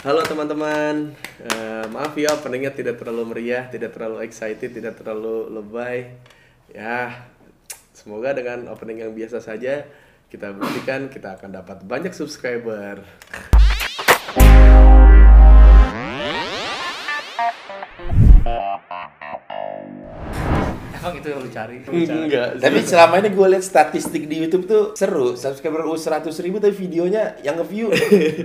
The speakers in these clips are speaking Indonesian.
Halo teman-teman, Eh, maaf ya openingnya tidak terlalu meriah, tidak terlalu excited, tidak terlalu lebay. Ya, semoga dengan opening yang biasa saja kita buktikan kita akan dapat banyak subscriber. Emang itu yang lu cari? Enggak, Tapi selama ini gue lihat statistik di YouTube tuh seru. Subscriber U 100 ribu tapi videonya yang nge-view 200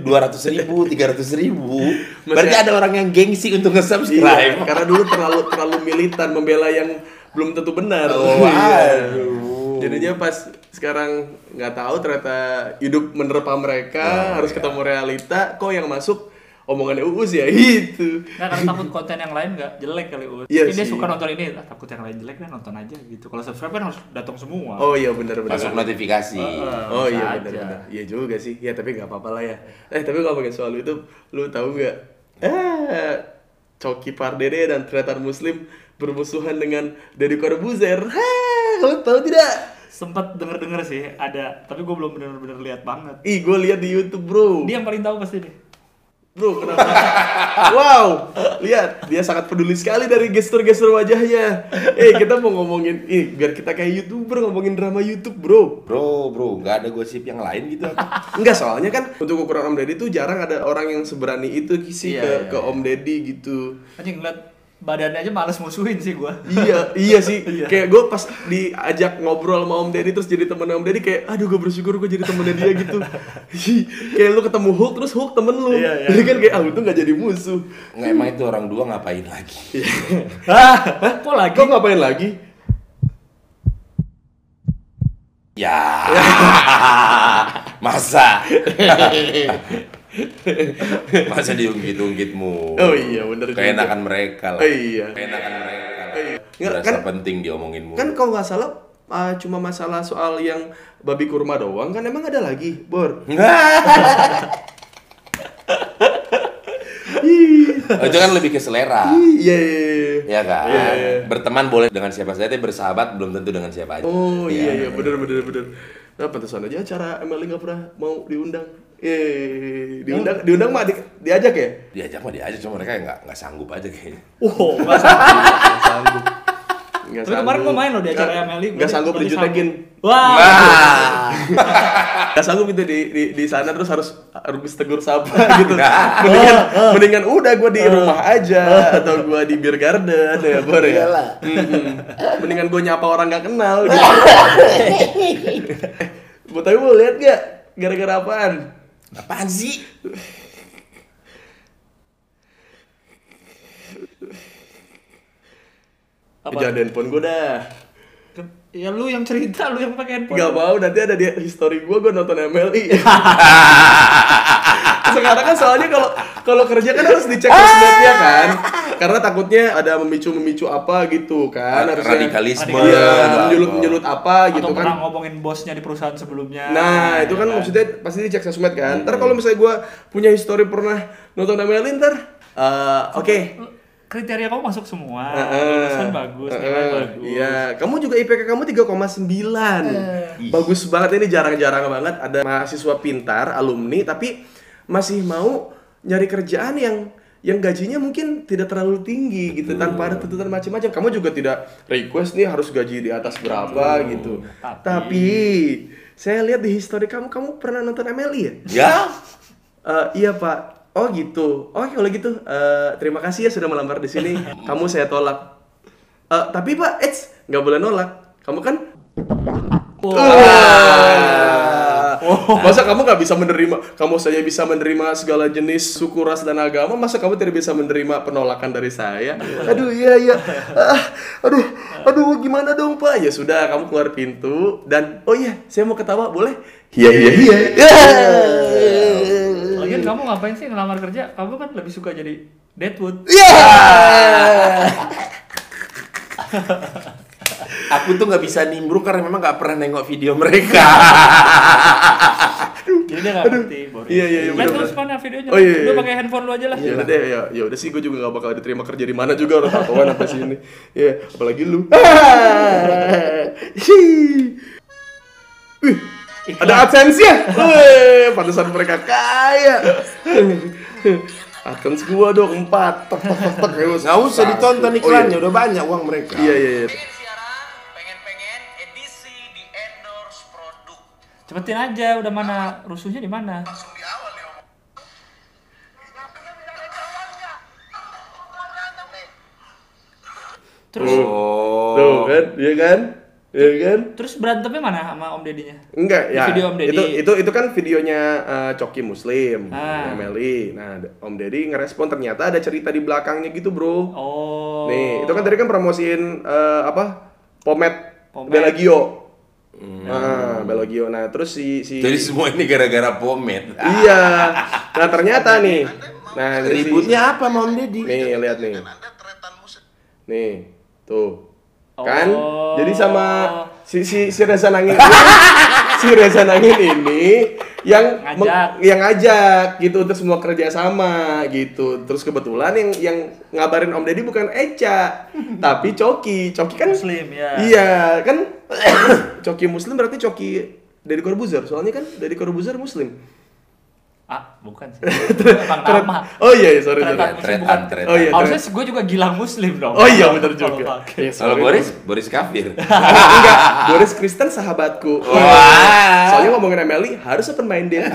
ribu, 300 ribu. Berarti ada orang yang gengsi untuk Iya, nge-subscribe. karena dulu terlalu terlalu militan membela yang belum tentu benar. Oh, Iya. aduh. Jadinya pas sekarang nggak tahu ternyata hidup menerpa mereka Oh, harus iya. ketemu realita. Kok yang masuk omongannya uus ya itu. Nah, karena takut konten yang lain nggak jelek kali Ut. Iya Ini dia suka nonton ini, ah, takut yang lain jelek dia nonton aja gitu. Kalau subscribe kan harus datang semua. Oh iya benar benar. Masuk notifikasi. Oh bisa iya benar benar. Iya juga sih. Ya tapi nggak apa-apa lah ya. Eh tapi ngomongin soal itu, lu tahu nggak? Eh Coki Pardede dan Tretan Muslim bermusuhan dengan Deddy Corbuzier. Hah, lu tahu tidak? Sempet denger-denger sih ada, tapi gue belum bener-bener lihat banget. Ih, gue lihat di YouTube, bro. Dia yang paling tahu pasti nih. Bro, kenapa? wow, lihat dia sangat peduli sekali dari gestur-gestur wajahnya. Eh, kita mau ngomongin, ih, biar kita kayak youtuber ngomongin drama YouTube, bro. Bro, bro, nggak ada gosip yang lain gitu apa? Enggak, soalnya kan untuk ukuran Om Deddy tuh jarang ada orang yang seberani itu sih Iya, ke, iya, ke Om Deddy gitu. Anjing ngeliat badannya aja males musuhin sih gue. iya, iya sih. Iya. Kayak gue pas diajak ngobrol sama Om Deddy terus jadi temen Om Deddy kayak, aduh gue bersyukur gue jadi temennya dia gitu. kayak lu ketemu Hulk terus Hulk temen lu. Iya, iya. Jadi kan kayak, ah itu nggak jadi musuh. Nggak, emang itu orang dua ngapain lagi? Hah? Kok lagi? Kok ngapain lagi? Ya, masa? masa diungkit-ungkitmu? Oh iya, bener juga. Keenakan mereka lah. Oh iya. Keenakan mereka lah. iya. Nggak, Berasa kan- penting diomonginmu. Kan kalau nggak salah ah, cuma masalah soal yang babi kurma doang kan emang ada lagi, Bor. Oh, itu kan lebih ke selera. Iya. iya, iya. Ya kan? Iya, iya. Berteman boleh dengan siapa saja, tapi bersahabat belum tentu dengan siapa aja. Oh iya iya bener bener bener. Nah pantesan aja acara Emily nggak pernah mau diundang. Eh diundang diundang mah di- diajak ya? Diajak mah diajak, cuma mereka nggak nggak sanggup aja kayaknya. Wow, nggak sanggup. Nggak Tapi kemarin sanggup. gua main loh di acara Emily. Nggak sanggup dijutekin. Wah. Wah. Nggak sanggup gitu di, di di sana terus harus harus tegur sapa gitu. Mendingan mendingan udah gue di rumah aja atau gue di beer garden ya Bor ya. Mendingan gue nyapa orang nggak kenal gitu. Buat tapi mau lihat gak? Gara-gara apaan? Apaan sih? Apa? Jangan handphone gue dah. Ya lu yang cerita, lu yang pakai handphone. Gak mau, nanti ada di history gue, gue nonton MLI Sekarang kan soalnya kalau kalau kerja kan harus dicek sosmednya kan Karena takutnya ada memicu-memicu apa gitu kan harusnya Radikalisme. Iya, menjulut-menjulut apa gitu Atau pernah kan ngomongin bosnya di perusahaan sebelumnya. Nah, itu kan ya maksudnya pasti dicek sosmed kan Ntar kalau misalnya gue punya history pernah nonton MLI ntar eh, Oke Kriteria kamu masuk semua. Heeh. Lulusan bagus, nilai Heeh. bagus. Iya, kamu juga IPK kamu 3,9. Bagus banget ini jarang-jarang banget ada mahasiswa pintar, alumni tapi masih mau nyari kerjaan yang yang gajinya mungkin tidak terlalu tinggi gitu tanpa ada tuntutan macam-macam. Kamu juga tidak request nih harus gaji di atas berapa gitu. Tapi- Tapi saya lihat di history kamu kamu pernah nonton MLI ya? Ya. Eh, iya pak. Oh gitu. Oh kalau gitu eh, terima kasih ya sudah melamar di sini. Kamu saya tolak. Eh, tapi pak, eits nggak boleh nolak. Kamu kan? Wah. Masa kamu nggak bisa menerima? Kamu saja bisa menerima segala jenis suku ras dan agama. Masa kamu tidak bisa menerima penolakan dari saya? Aduh iya iya. Ah, aduh aduh gimana dong pak? Ya sudah kamu keluar pintu dan oh iya saya mau ketawa boleh? Iya iya iya. Lagian kamu ngapain sih ngelamar kerja? Kamu kan lebih suka jadi Deadwood. Iya. Aku tuh nggak bisa nimbrung karena memang nggak pernah nengok video mereka. Jadi dia nggak ngerti. Iya, iya, iya, bener-bener. terus mana videonya. Oh, iya, iya. Lu pakai handphone lu aja lah. Ya udah deh, ya, ya udah sih gue juga gak bakal diterima kerja di mana juga orang tatoan apa sini. Ya, apalagi lu. Wih, ada AdSense ya? Wih, pantesan mereka kaya. Adsense gua dong empat. Tek tek tek tek. Nggak usah ditonton Oh, iklannya, iya. udah banyak uang mereka. Iya iya iya. Cepetin aja, udah mana rusuhnya di mana? Langsung di awal nih om. Terus Oh. Tuh kan, iya kan? Iya kan? terus berantemnya mana sama Om Dedinya? Enggak Di ya. video Om Deddy. Itu itu itu kan videonya eh, Coki Muslim, Ah. Meli. Nah, Om Deddy ngerespon ternyata ada cerita di belakangnya gitu, Bro. Oh. Nih, itu kan tadi kan promosiin eh, apa? Pomade, Pomade. Belagio. Ah, Belagio. Nah, terus si si Jadi semua ini gara-gara pomade. Iya. Nah, ternyata nih. Nah, si- Ributnya apa, Mam Deddy? Nih, lihat nih. Nih, tuh. Kan? Oh. Jadi sama si si si Reza Nangin si Reza Nangin ini yang Ngajak. meng- yang ngajak gitu untuk semua kerja sama gitu. Terus kebetulan yang yang ngabarin Om Deddy bukan Eca, tapi Coki. Coki kan Muslim ya. Iya, kan Coki Muslim berarti Coki Deddy Corbuzier. Soalnya kan Deddy Corbuzier Muslim. Ah, bukan sih. Emang nama. Oh iya, iya, sorry, sorry. Tretan Tretan. Oh iya, Harusnya gue juga gilang muslim dong. Oh iya, benar Kalau juga. Iya, Kalau. Boris, Boris kafir. Enggak, Boris Kristen sahabatku. Wah. Soalnya ngomongin Emily harus open minded.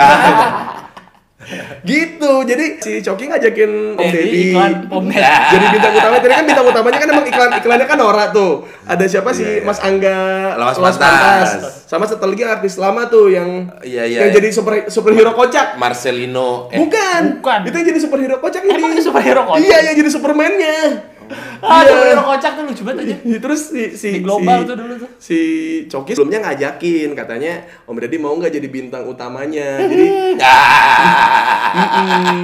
gitu. Jadi si Coki ngajakin Om Deddy. Jadi bintang utama tadi kan bintang utamanya kan emang iklan iklannya kan Nora tuh. Ada siapa sih Iya, iya. Mas Angga Lawas Lawas Pantas. Sama satu lagi artis lama tuh yang Iya, yang jadi super superhero kocak. Marcelino. Eh, Bukan. Bukan. Itu yang jadi superhero kocak ini. Emang superhero kocak? Iya, yang jadi Superman-nya. Ah, Iya. superhero kocak tuh lucu banget aja. Terus si si Di global si- tuh dulu tuh. Si Coki sebelumnya ngajakin katanya Om Deddy mau nggak jadi bintang utamanya. Jadi Mm-mm.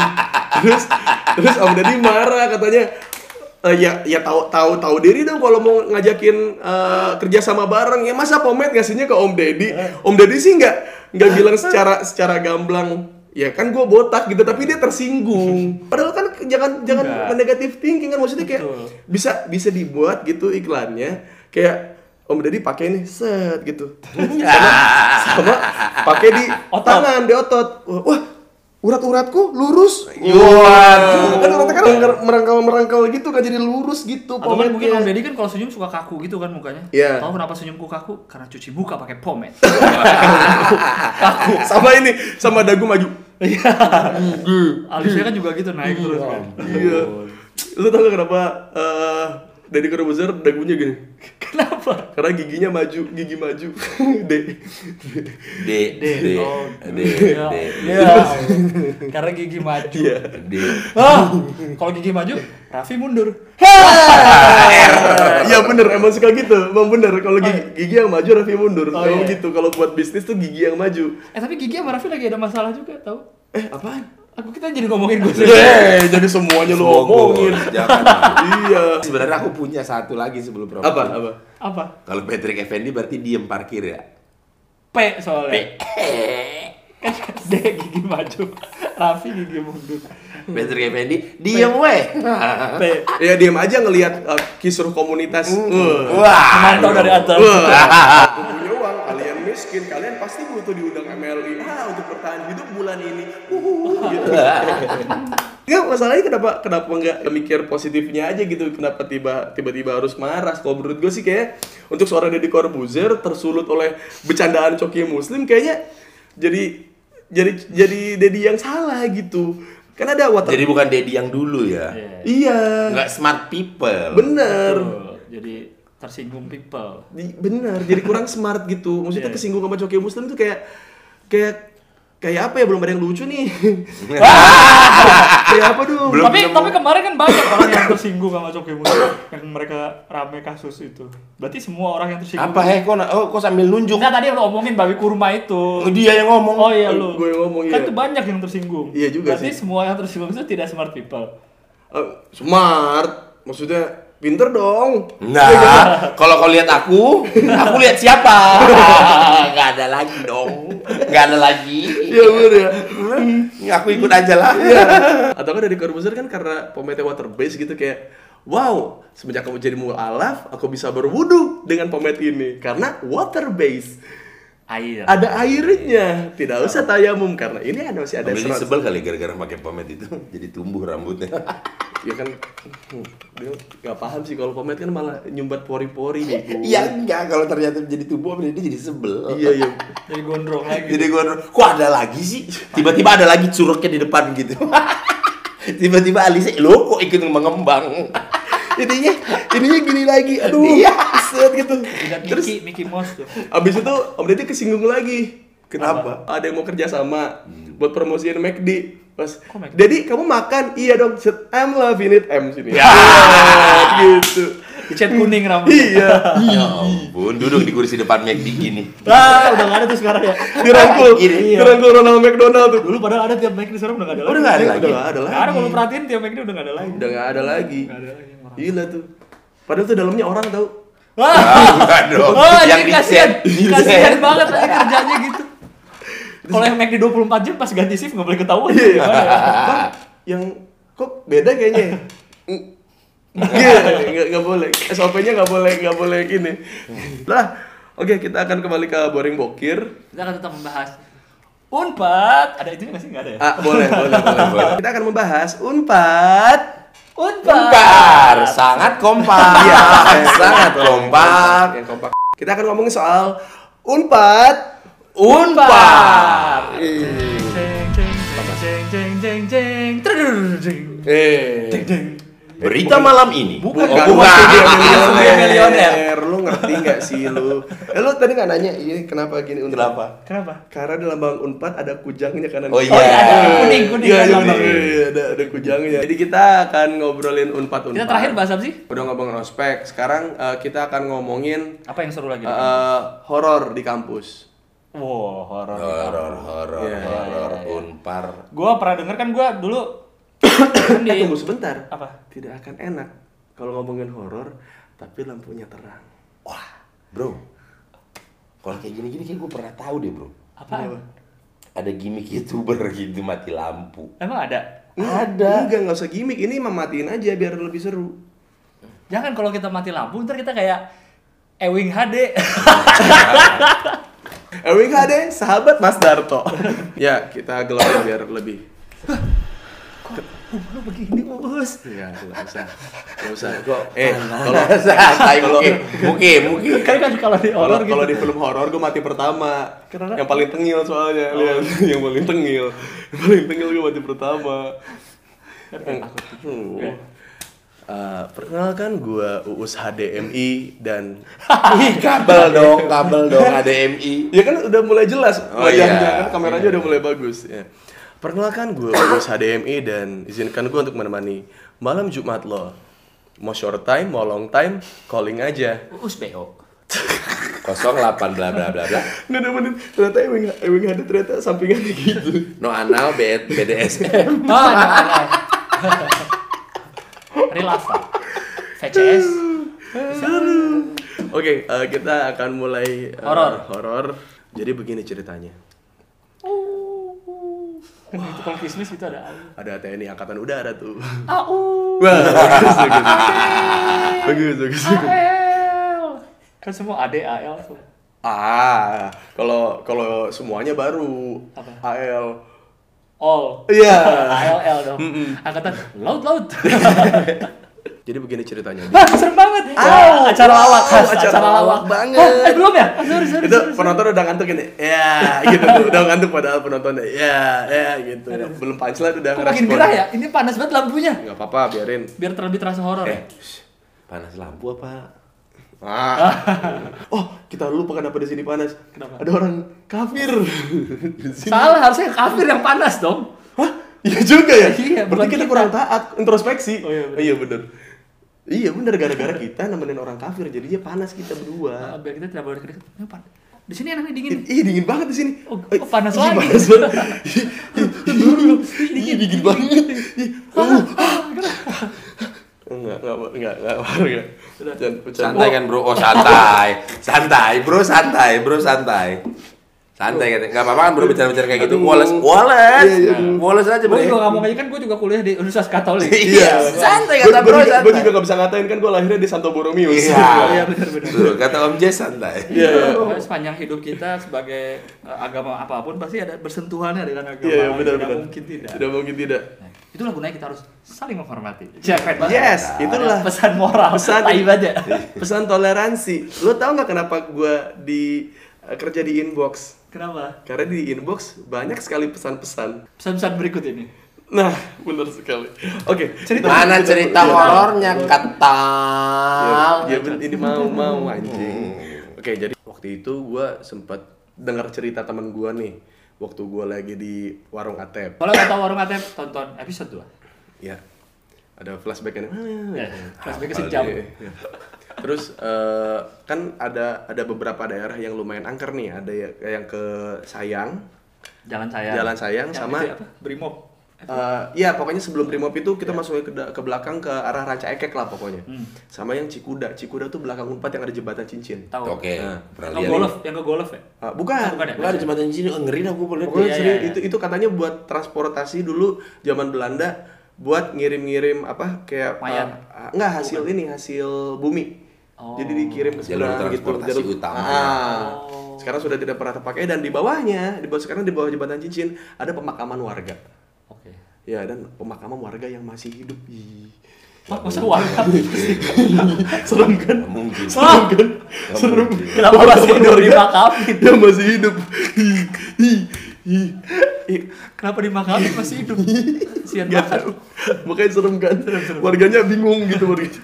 terus terus Om Deddy marah katanya "Eh, ya ya tahu tahu tahu diri dong kalau mau ngajakin eh, kerja sama bareng ya masa pomet ngasihnya ke Om Deddy Om Deddy sih nggak nggak bilang secara secara gamblang ya kan gue botak gitu tapi dia tersinggung padahal kan jangan jangan Enggak. negatif thinking kan maksudnya kayak Betul. bisa bisa dibuat gitu iklannya kayak Om Deddy pakai nih set gitu sama sama pakai di Otot. tangan di otot wah, urat-uratku lurus Waduh. kan uratnya kan merangkal merangkal gitu kan jadi lurus gitu Atau kan mungkin Om Deddy kan kalau senyum suka kaku gitu kan mukanya. Iya. Tahu kenapa senyumku kaku? Karena cuci muka pakai pomade. sama ini sama dagu maju Iya. Alisnya kan juga gitu naik terus kan. iya lu tau gak kenapa eh Deddy Corbuzier dagunya gini Kenapa? karena giginya maju gigi maju D D. D. Oh, D. Iya. D. Iya. Karena gigi maju. Iya. D. Ah, kalau gigi maju, Raffi mundur. Iya bener, emang suka gitu, emang bener. Kalau gigi, gigi yang maju, Raffi mundur. Oh, Emang iya. gitu. Kalau buat bisnis tuh gigi yang maju. Eh tapi gigi sama Raffi lagi ada masalah juga, tahu? Eh apaan? Aku kita jadi ngomongin gue Eh, jadi semuanya lu Semua omongin. gol, Jangan. iya. Sebenarnya aku punya satu lagi sebelum promosi. Apa? Apa? Apa? Kalau Patrick Effendi berarti diem parkir ya. P soalnya. Kan D gigi maju, Raffi gigi mundur. Patrick Effendi diem weh. P. Ya diam aja ngelihat uh, kisruh komunitas. Wah. Wah. Memantau dari atas. Wah. Miskin, kalian pasti butuh diundang MLI. Ah, untuk bertahan hidup bulan ini. Uhuh, gitu. Enggak, masalahnya kenapa kenapa nggak mikir positifnya aja gitu? Kenapa tiba tiba-tiba harus marah? Kalau menurut gue sih kayak untuk seorang Deddy Corbuzier tersulut oleh bercandaan Coki Muslim kayaknya jadi jadi jadi Deddy yang salah gitu. Kan ada water. Jadi bukan Dedi yang dulu ya. Iya. iya. Enggak smart people. Bener. Betul. Jadi tersinggung people. Di- bener jadi kurang smart gitu maksudnya Iya. kesinggung sama Coki Muslim tuh kayak kayak kayak apa ya belum ada yang lucu nih kayak apa dong Belum tapi nemu. tapi kemarin kan banyak orang yang tersinggung sama Coki Muslim yang mereka rame kasus itu. Berarti semua orang yang tersinggung. Apa heh kok oh kok sambil nunjuk? Enggak tadi lu omongin babi kurma itu. Oh, dia yang ngomong. Oh iya lu. Gue yang ngomong, Kan iya. tuh banyak yang tersinggung. Iya juga Berarti sih. semua yang tersinggung itu tidak smart people. Eh, smart maksudnya pinter dong Nah, kalau kau lihat aku, aku lihat siapa? Gak ada lagi dong. Gak ada lagi. iya bener ya Aku ikut aja lah. atau kan dari Corbuzier kan karena pomade water base gitu kayak wow semenjak kamu jadi mualaf aku bisa berwudu dengan pomade ini karena water base Air. ada airnya. Tidak usah tayamum karena ini ada masih ada serat. sebel kali gara-gara pakai pomade itu jadi tumbuh rambutnya. Ya kan hmm, dia nggak paham sih kalau pomade kan malah nyumbat pori-pori nih. Iya enggak kalau ternyata jadi ambil ini jadi sebel. Iya iya. Jadi gondrong lagi. Jadi gue kok ada lagi sih? Tiba-tiba ada lagi curugnya di depan gitu. Tiba-tiba Alisa, lo kok ikut mengembang? ininya ininya gini lagi. Aduh. Iya. Set gitu. Terus Mickey, Mickey Mouse tuh. abis itu Om Deddy kesinggung lagi. Kenapa? Ada yang mau kerja sama buat promosiin McD. Pas? Dedi kamu makan? Iya dong. Set, I'm loving it. M sini. Ya. gitu. Cat kuning rambut. Iya. Ya ampun, duduk di kursi depan McD gini. Ah, udah gak ada tuh sekarang ya. Dirangkul. Gini. Dirangkul Ronald McDonald tuh. Dulu padahal ada tiap McD sekarang udah gak ada lagi. Udah nggak ada lagi. Udah nggak ada lagi. Ada kalau perhatiin tiap McD udah gak ada lagi. Udah nggak ada lagi. Nggak ada lagi. Gila tuh. Padahal tuh dalamnya orang tau. Wah, Ah, oh, yang kasihan, kasihan banget kerjanya gitu. Kalau yang McD 24 jam pas ganti shift nggak boleh ketahuan. Iya. Gimana ya? Bang, yang kok beda kayaknya. Iya, nggak nggak boleh. SOP-nya nggak boleh nggak boleh gini. Lah, oke kita akan kembali ke boring bokir. Kita akan tetap membahas Unpad. Ada itu nggak sih? Nggak ada ya? Ah, boleh, boleh, boleh, boleh. Kita akan membahas Unpad. Kompak, sangat kompak. Iya, sangat kompak. Yang kompak. Kita akan ngomongin soal Unpad. Unpar. Jeng. Berita malam ini. Bukan, Oh, kan? bukan. Milioner. Lu ngerti nggak sih lu? Eh, lu tadi nggak nanya ini kenapa gini Unpad? Kenapa? Kenapa? Karena di lambang Unpad ada kujangnya kanan. Oh, kiri. iya. ada kuning, kuning Iya, kan iya, iya, iya, ada ada kujangnya. Jadi kita akan ngobrolin Unpad Unpad. Kita terakhir bahas apa sih? Udah ngomongin ospek. Sekarang eh, kita akan ngomongin Apa yang seru lagi? eh, horor di kampus. Wow, horor. Horor, horor, Iya, horor, unpar. Gua pernah denger kan gua dulu kan Eh, di tunggu sebentar. apa? Tidak akan enak kalau ngomongin horor tapi lampunya terang. Wah, bro. Kalau kayak gini-gini kayak gue pernah tahu deh, bro. Apa? Ada gimmick youtuber gitu mati lampu. Emang ada? Ada. Enggak, nggak usah gimmick. Ini mematiin aja biar lebih seru. Jangan kalau kita mati lampu ntar kita kayak Ewing HD. Ewing HD, sahabat Mas Darto. ya, kita gelap biar lebih. Lu begini us. Ya, nggak usah. Nggak usah. Eh, kalau Santai, muki, muki, muki. Kan kan kalau di horor gitu. kalau di film horor gue mati pertama. Kenapa? Yang paling tengil soalnya. Lihat, yang paling tengil. Yang paling tengil gue mati pertama. Hmm. Eh, perkenalkan gue Uus HDMI dan Ih, kabel dong, kabel dong, ADMI. ya kan udah mulai jelas Oh, wajahnya iya. kan kameranya udah mulai bagus ya. Perkenalkan gue Uus HDMI dan izinkan gue untuk menemani malam Jumat lo. Mau short time, mau long time, calling aja. Us BO. 08 bla bla bla bla. Nggak nemenin, ternyata Ewing, Ewing ada ternyata sampingannya gitu. No anal B- BDSM. Oh, ada, ada. Rilava. VCS. Oke, eh, kita akan mulai eh, Horor. horor. Jadi begini ceritanya. Kan itu ada. Ada TNI Angkatan Udara tuh. Au. Wah, bagus, bagus. Bagus, bagus, bagus. AL. Kan semua AD AL tuh. Ah, kalau kalau semuanya baru Apa? AL. All. Iya. ALL dong. Angkatan laut laut. Jadi begini ceritanya. Wah, serem banget. Au. Ya, acara lawak, khas, Acara acara, lawak banget. Oh, eh, belum ya? Ah, sorry, sorry, itu sorry, sorry. penonton udah ngantuk ini ya gitu udah ngantuk padahal penontonnya ya ya gitu belum punchline udah Kok makin gerah ya? Ini panas banget lampunya. nggak apa-apa biarin Biar terlebih terasa horor Eh, ya. panas lampu apa? Ah oh kita lupa kenapa di sini panas Kenapa? ada orang kafir. Salah, harusnya kafir yang panas dong. Hah? iya juga ya Iya, berarti kita kita. kurang taat introspeksi Oh, iya, bener. iya bener iya bener gara-gara kita nemenin orang kafir jadinya panas kita berdua biar kita tidak boleh dekat. Ini pan- Di sini enaknya dingin. Ih, dingin banget di sini. Oh, oh, panas lagi. Panas banget. Ih, dingin banget. Ih, uh. Enggak, enggak, enggak, enggak, enggak. Santai kan bro? Oh santai, santai bro, santai bro, santai. Santai katanya. Enggak apa-apa kan bro bicara-bicara kayak gitu. Wallace, Wallace. Iya, iya. Wallace aja Gue bro. juga ngomong aja kan gue juga kuliah di Universitas Katolik. Iya, santai Gue kata bro, santai. juga gak bisa ngatain kan gue lahirnya di Santo Borromeus. Iya, Iya, benar-benar. Kata Om Jess santai. Iya, iya. Sepanjang hidup kita sebagai uh, agama apa pun pasti ada bersentuhannya dengan agama Iya, lain. benar Tidak benar. mungkin tidak. Tidak mungkin tidak. Nah, itulah gunanya kita harus saling menghormati. Ya, keren banget. Yes, Ada itulah pesan moral. pesan aja. pesan toleransi. Lo tau nggak kenapa gue di eh, kerja di inbox? Kenapa? Karena di inbox banyak sekali pesan-pesan. Pesan-pesan berikut ini. Nah, benar sekali. Oke, cerita Mana cerita Iya. horornya Ya, katal? ya, ben- ini mau mau anjing. Oke, jadi waktu itu gua sempat dengar cerita teman gua nih. Waktu gua lagi di warung Atep. Kalau nggak tahu warung ATM, tonton episode 2. Ya. Ada flashback-nya. Ya, flashback sejam. Iya, iya. Terus eh, kan ada ada beberapa daerah yang lumayan angker nih. Ada ya- yang ke Sayang, Jalan saya. Jalan Sayang Yang sama-? Brimob. Eh, Iya, pokoknya sebelum Brimob itu kita masuknya ke, da- ke belakang ke arah Ranca Ekek lah pokoknya. Sama yang Cikuda. Cikuda tuh belakang Unpad yang ada jembatan cincin. Tahu. Oke, Nah. pernah Yang lihat. golf, yang ke golf ya? Ah, bukan. Bukan ya? Enggak ada jembatan sini, oh, ngeri gue boleh. Pokoknya Iya, iya, iya. itu itu katanya buat transportasi dulu zaman Belanda buat ngirim-ngirim apa kayak Mayat. ah, enggak hasil ini hasil bumi. Oh. Jadi dikirim ke Jalur seberang gitu. transportasi utamanya. Ah. Oh. Sekarang sudah tidak pernah terpakai dan di bawahnya, di bawah sekarang di bawah jembatan cincin ada pemakaman warga. Ya dan pemakaman warga yang masih hidup. Ih. Wah, masa warga? Serem kan? Mungkin. Serem kan? Serem. Kenapa masih hidup Warga dimakamin? Yang masih hidup. Ih, ih, ih. Ih. Kenapa dimakamin masih hidup? Sian Gak banget. Makanya serem kan. Warganya bingung gitu warganya.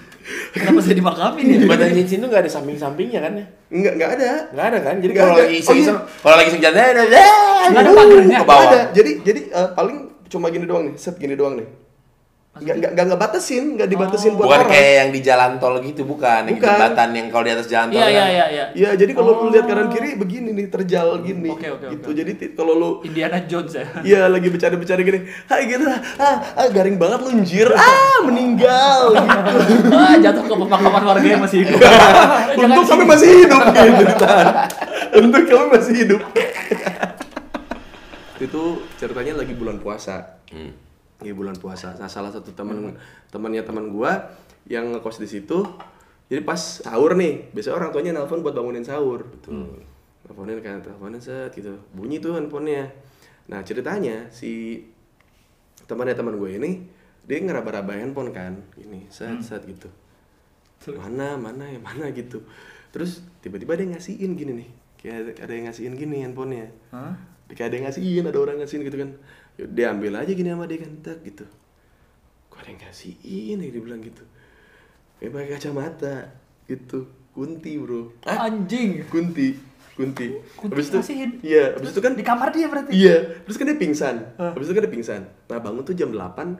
Kenapa saya dimakamin ya? Jembatan cincin tuh nggak ada samping-sampingnya kan ya? Enggak, enggak ada. Nggak ada kan? Jadi kalau ada. lagi Oh, iseng-iseng, iya. kalau lagi iseng jalan, eh, eh, Nggak ada pagernya? ke bawah. Ada. Jadi jadi eh, paling cuma gini doang nih, set gini doang nih. Enggak enggak enggak ngebatasin, enggak dibatasin buat Bukan orang. kayak yang di jalan tol gitu, bukan. Yang Bukan. jembatan yang kalau di atas jalan tol Iya, kan. iya, iya, iya. Iya, jadi kalau lu Oh. lihat kanan kiri begini nih, terjal gini. Oke, oke, gitu. oke. Jadi kalau lu Indiana Jones ya. Iya lagi bercanda-bercanda gini, hai gitu, ah, ah garing banget lu anjir, ah meninggal gitu. ah, jatuh ke pemakaman warga yang masih hidup. Untuk kami masih hidup gitu ditahan. Untuk kami masih hidup. Itu ceritanya lagi bulan puasa. Hmm. Iya bulan puasa. Nah, salah satu teman temannya teman gua yang ngekos di situ. Jadi pas sahur nih, biasanya orang tuanya nelpon buat bangunin sahur. Betul. Teleponin kan, teleponin set gitu. Bunyi tuh handphonenya. Nah, ceritanya si temannya teman gue ini dia ngeraba-raba handphone kan, gini, set set gitu. Mana, mana, ya mana gitu. Terus tiba-tiba dia ngasihin gini nih. Kayak ada, yang ngasihin gini handphonenya. Hah? Kayak ada yang ngasihin, ada orang ngasihin gitu kan. Dia ambil aja gini sama dia kan, tak gitu. Kok ada yang ngasihin ya, dia bilang gitu. Kayak pakai kacamata, gitu. Kunti bro. Anjing. Kunti, Kunti. Kunti Habis itu, ngasihin? iya, habis itu kan Di kamar dia berarti? Iya, terus kan dia pingsan. Habis itu kan dia pingsan. Nah, bangun tuh jam 8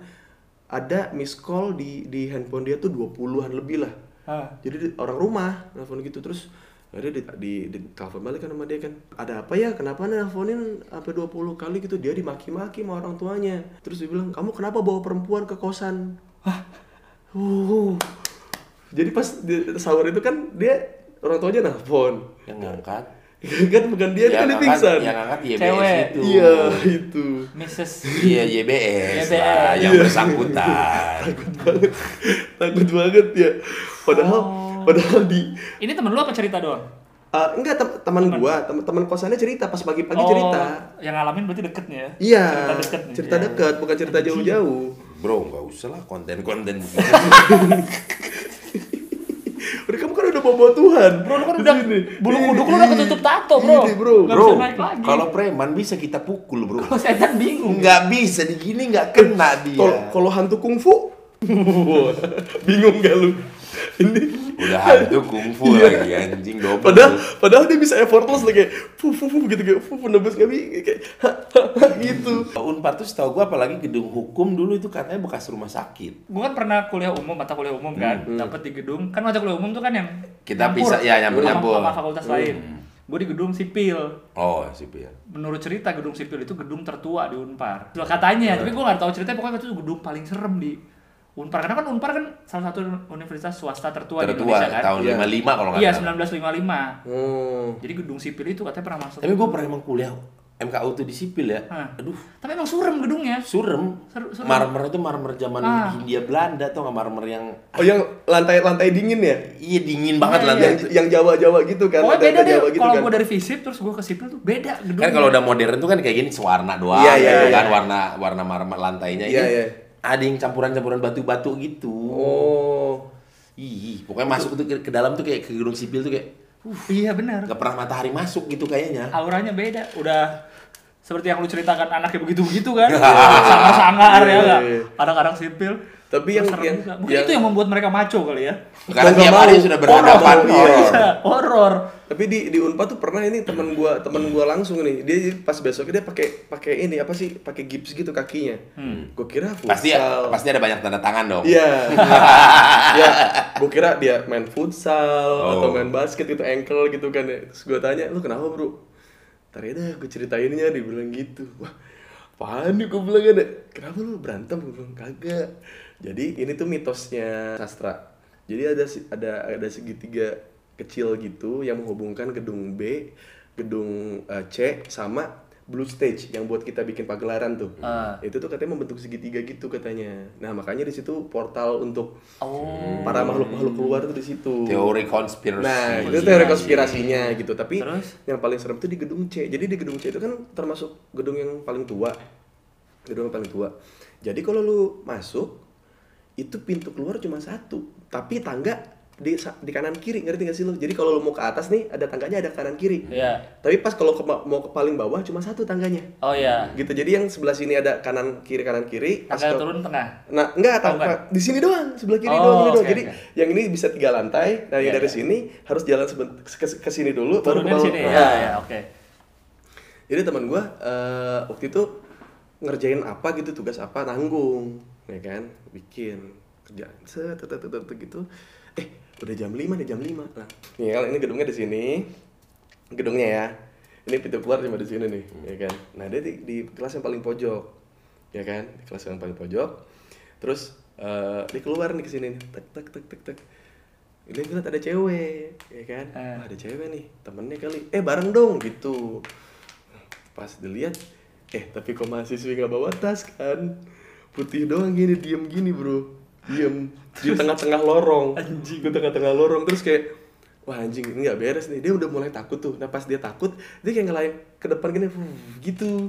ada miss call di di handphone dia tuh 20-an lebih lah. Hah. Jadi di- orang rumah nelfon gitu terus akhirnya di, di, di telepon balik kan sama dia kan ada apa ya kenapa nelfonin sampai 20 kali gitu dia dimaki-maki sama orang tuanya terus dia bilang kamu kenapa bawa perempuan ke kosan uh. jadi pas di sahur itu kan dia orang tuanya nelfon Yang ngangkat. kan bukan dia, dia kan dia yang pingsan ngangkat, yang ngangkat YBS Cewek. itu. iya itu Mrs. Iya, YBS, lah, YBS. yang bersangkutan. banget takut banget ya padahal padahal di Ini temen lu apa cerita doang? Ah, enggak tem- teman gua teman teman kosannya cerita pas pagi-pagi Oh, cerita Yang ngalamin berarti deketnya ya? iya Cerita deket nih. cerita Iya. dekat bukan cerita jauh-jauh Bro, nggak usah lah konten-konten begitu. udah kamu kan udah bawa Tuhan Bro, lu kan Di udah sini. bulu Ini, kuduk lu udah ini. ketutup tato, bro. Ini, bro Nggak bro, bisa naik lagi. kalau preman bisa kita pukul, bro. Kalau setan bingung. Nggak bisa digini nggak kena dia. kalau kalau hantu kungfu bingung gak lu ini Udah hantu kungfu Iya. lagi anjing double. padahal padahal dia bisa effortless lah kayak fu fu fu gitu kayak fu fu nebus nggak bi- kayak gitu Unpar tuh setahu gua apalagi gedung hukum dulu itu katanya bekas rumah sakit. Gue kan pernah kuliah umum, mata kuliah umum kan, dapat di gedung. Kan mata kuliah umum tuh kan yang Kita nyampur bisa- ya, sama- nyampur-nyampur. sama fakultas lain. Gue di gedung sipil. Oh, sipil. Menurut cerita gedung sipil itu gedung tertua di Unpar. Katanya, tapi gue nggak tahu ceritanya pokoknya itu gedung paling serem di Unpar karena kan Unpar kan salah satu universitas swasta tertua, di Tertua Indonesia kan. tahun Iya. 55 kalau nggak Iya, salah. 1955. Oh. Jadi gedung sipil itu katanya pernah masuk. Tapi gue pernah emang kuliah MKU tuh di sipil ya. Hah. Aduh, Tapi emang surem gedungnya. surem. Seru- surem. Marmer itu marmer zaman Ah. Hindia Belanda tuh nggak marmer yang Oh yang lantai-lantai dingin ya? iya dingin banget Iya, lah. iya. Yang yang Jawa-Jawa gitu kan? Ada beda deh. Jawa gitu kalau kan? gua dari visip terus gua ke sipil tuh beda gedungnya. Kan kalau udah modern tuh kan kayak gini sewarna doang Iya, iya, gitu iya. kan warna warna marmer lantainya Iya, ini. iya. Ada yang campuran-campuran batu-batu gitu. Oh. Ih, pokoknya masuk tuh ke, ke dalam tuh kayak ke gedung sipil tuh kayak Iya benar. nggak pernah matahari masuk gitu kayaknya. Auranya beda. Udah seperti yang lu ceritakan anaknya begitu-begitu kan. Sangar-sangar ya enggak? iya. Kadang-kadang sipil. Tapi yang- serem yang-. Mungkin yang- itu yang membuat mereka maco kali ya. Karena tiap hari sudah berhadapan Horor, iya. horor. Iya, horor. Tapi di di Unpad tuh pernah ini teman gua teman gua langsung nih. Dia pas besoknya dia pakai pakai ini apa sih? Pakai gips gitu kakinya. Gua kira futsal. Pasti pasti ada banyak tanda tangan dong. Iya. ya, gua kira dia main futsal Oh. atau main basket gitu ankle gitu kan ya. Terus gua tanya, "Lu kenapa, Bro?" Ntar ya dah, gua ceritainnya dia bilang gitu. Wah, apaan nih gua bilang ada. Kenapa lu berantem? Gua bilang kagak. Jadi ini tuh mitosnya sastra. Jadi ada si- ada ada segitiga kecil gitu yang menghubungkan gedung B, gedung eh, C sama blue stage yang buat kita bikin pagelaran tuh. Ah. Itu tuh katanya membentuk segitiga gitu katanya. Nah, makanya di situ portal untuk Oh. para makhluk-makhluk keluar tuh di situ. Teori konspirasi. Nah, itu teori konspirasinya gitu. Tapi Terus? yang paling serem tuh di gedung C. Jadi di gedung C itu kan termasuk gedung yang paling tua. Gedung yang paling tua. Jadi kalau lu masuk itu pintu keluar cuma satu, tapi tangga di di kanan kiri, ngerti gak sih lu? Jadi kalau lu mau ke atas nih ada tangganya ada kanan kiri. Iya. Tapi pas kalau ke- mau ke paling bawah cuma satu tangganya. Oh iya. Gitu. Jadi yang sebelah sini ada kanan kiri kanan kiri. pas Tangga ke- turun tengah. Nah, enggak, Oh, tanpa enggak. di sini doang, sebelah kiri Oh, doang, ini doang. Jadi yang ini bisa tiga lantai, nah yang Iya, dari iya. sini harus jalan seben- ke, ke sini dulu baru ke sini. Nah, Ya, ya, oke. Jadi teman gua eh, waktu itu ngerjain apa gitu, tugas apa nanggung, ya kan? Bikin kerjaan set gitu. Eh, udah jam 5 nih, jam 5. Nah, nih kalau ini gedungnya di sini. Gedungnya ya. Ini pintu keluar cuma di sini nih, ya kan? Nah, dia di, di kelas yang paling pojok. Ya kan? Di kelas yang paling pojok. Terus eh dia keluar nih ke sini nih. Tek tek tek tek tek. Ini ngeliat ada cewek, ya kan? Eh. Wah, ada cewek nih, temennya kali. Eh, bareng dong gitu. Pas dilihat, eh tapi kok mahasiswi nggak bawa tas kan? Putih doang gini, diem gini bro. Diem. Di tengah-tengah lorong. Anjing. Di tengah-tengah lorong. Terus kayak Wah anjing ini nggak beres nih. Dia udah mulai takut tuh. Nah pas dia takut dia kayak ngelain ke depan gini gitu.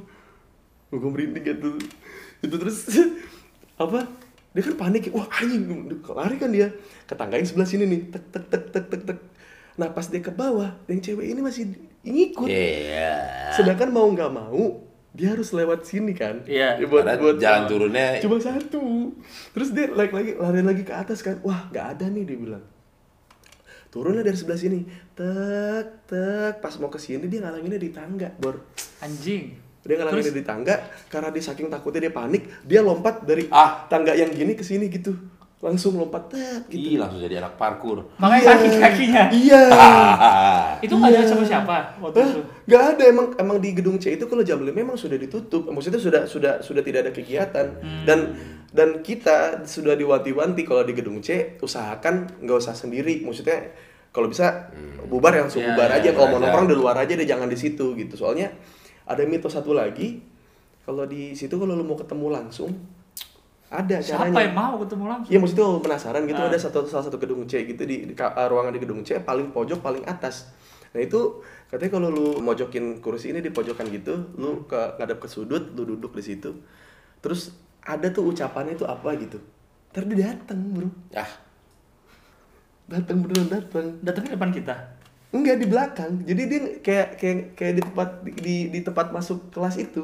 Gue merinding gitu. Itu terus apa? Dia kan panik. Wah anjing lari kan dia? Ke tangga yang sebelah sini nih. Tek tek tek tek tek tek. Nah pas dia ke bawah yang cewek ini masih ngikut. Iya. sedangkan mau nggak mau dia harus lewat sini kan? Iya. Ya, buat, Karena buat jalan turunnya cuma satu. Terus dia lari lagi lari lagi ke atas kan. Wah nggak ada nih dia bilang. Turunlah dari sebelah sini. Tek tek. Pas mau ke sini dia ngalanginnya di tangga bor. Anjing. dia ngalanginnya di tangga karena dia saking takutnya dia panik dia lompat dari Ah. tangga yang gini ke sini gitu langsung lompat tek gitu Ih, langsung jadi anak parkur. Makanya Iya. kaki-kakinya. iya Itu nggak ada sama siapa waktu Hah? itu. Gak ada emang emang di gedung C itu kalau jam 5 memang sudah ditutup. Maksudnya sudah sudah sudah tidak ada kegiatan dan dan kita sudah diwanti-wanti kalau di gedung C usahakan nggak usah sendiri. Maksudnya kalau bisa bubar yang langsung Iya, bubar iya, aja. Kalau mau nongkrong di luar aja deh jangan di situ gitu. Soalnya ada mitos satu lagi kalau di situ kalau lu mau ketemu langsung ada Siapa caranya. yang mau ketemu langsung? Iya maksudnya penasaran gitu Ah. ada satu salah satu gedung C gitu di, di uh, ruangan di gedung C paling pojok paling atas. Nah itu katanya kalau lu mojokin kursi ini di pojokan gitu, lu ke ngadep ke sudut, lu duduk di situ. Terus ada tuh ucapannya itu apa gitu. Dia datang bro, Ah, datang beneran datang. Datangnya depan kita. Enggak di belakang. Jadi dia kayak kayak kayak di tempat di, di, di tempat masuk kelas itu.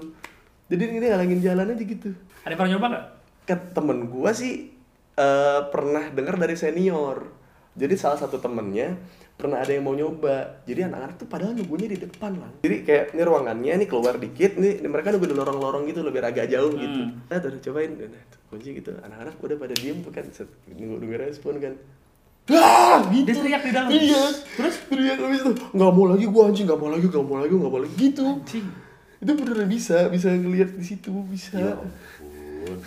Jadi dia ngalangin jalan aja gitu. Ada pernah nyoba nggak? Ke temen gua sih eh, pernah dengar dari senior jadi salah satu temennya pernah ada yang mau nyoba jadi anak-anak tuh padahal nunggunya di depan lah jadi kayak ini ruangannya nih keluar dikit nih mereka nunggu di lorong-lorong gitu lebih agak jauh gitu nah udah cobain nah, tuh, kunci gitu anak-anak udah pada diem tuh kan nunggu nunggu respon kan Ah, gitu. Dia teriak di dalam. Iya. Terus teriak habis itu, nggak mau lagi gua anjing, nggak mau lagi, nggak mau lagi, nggak mau lagi gitu. Anjing. Itu beneran bisa, bisa ngelihat di situ, bisa. ya ampun.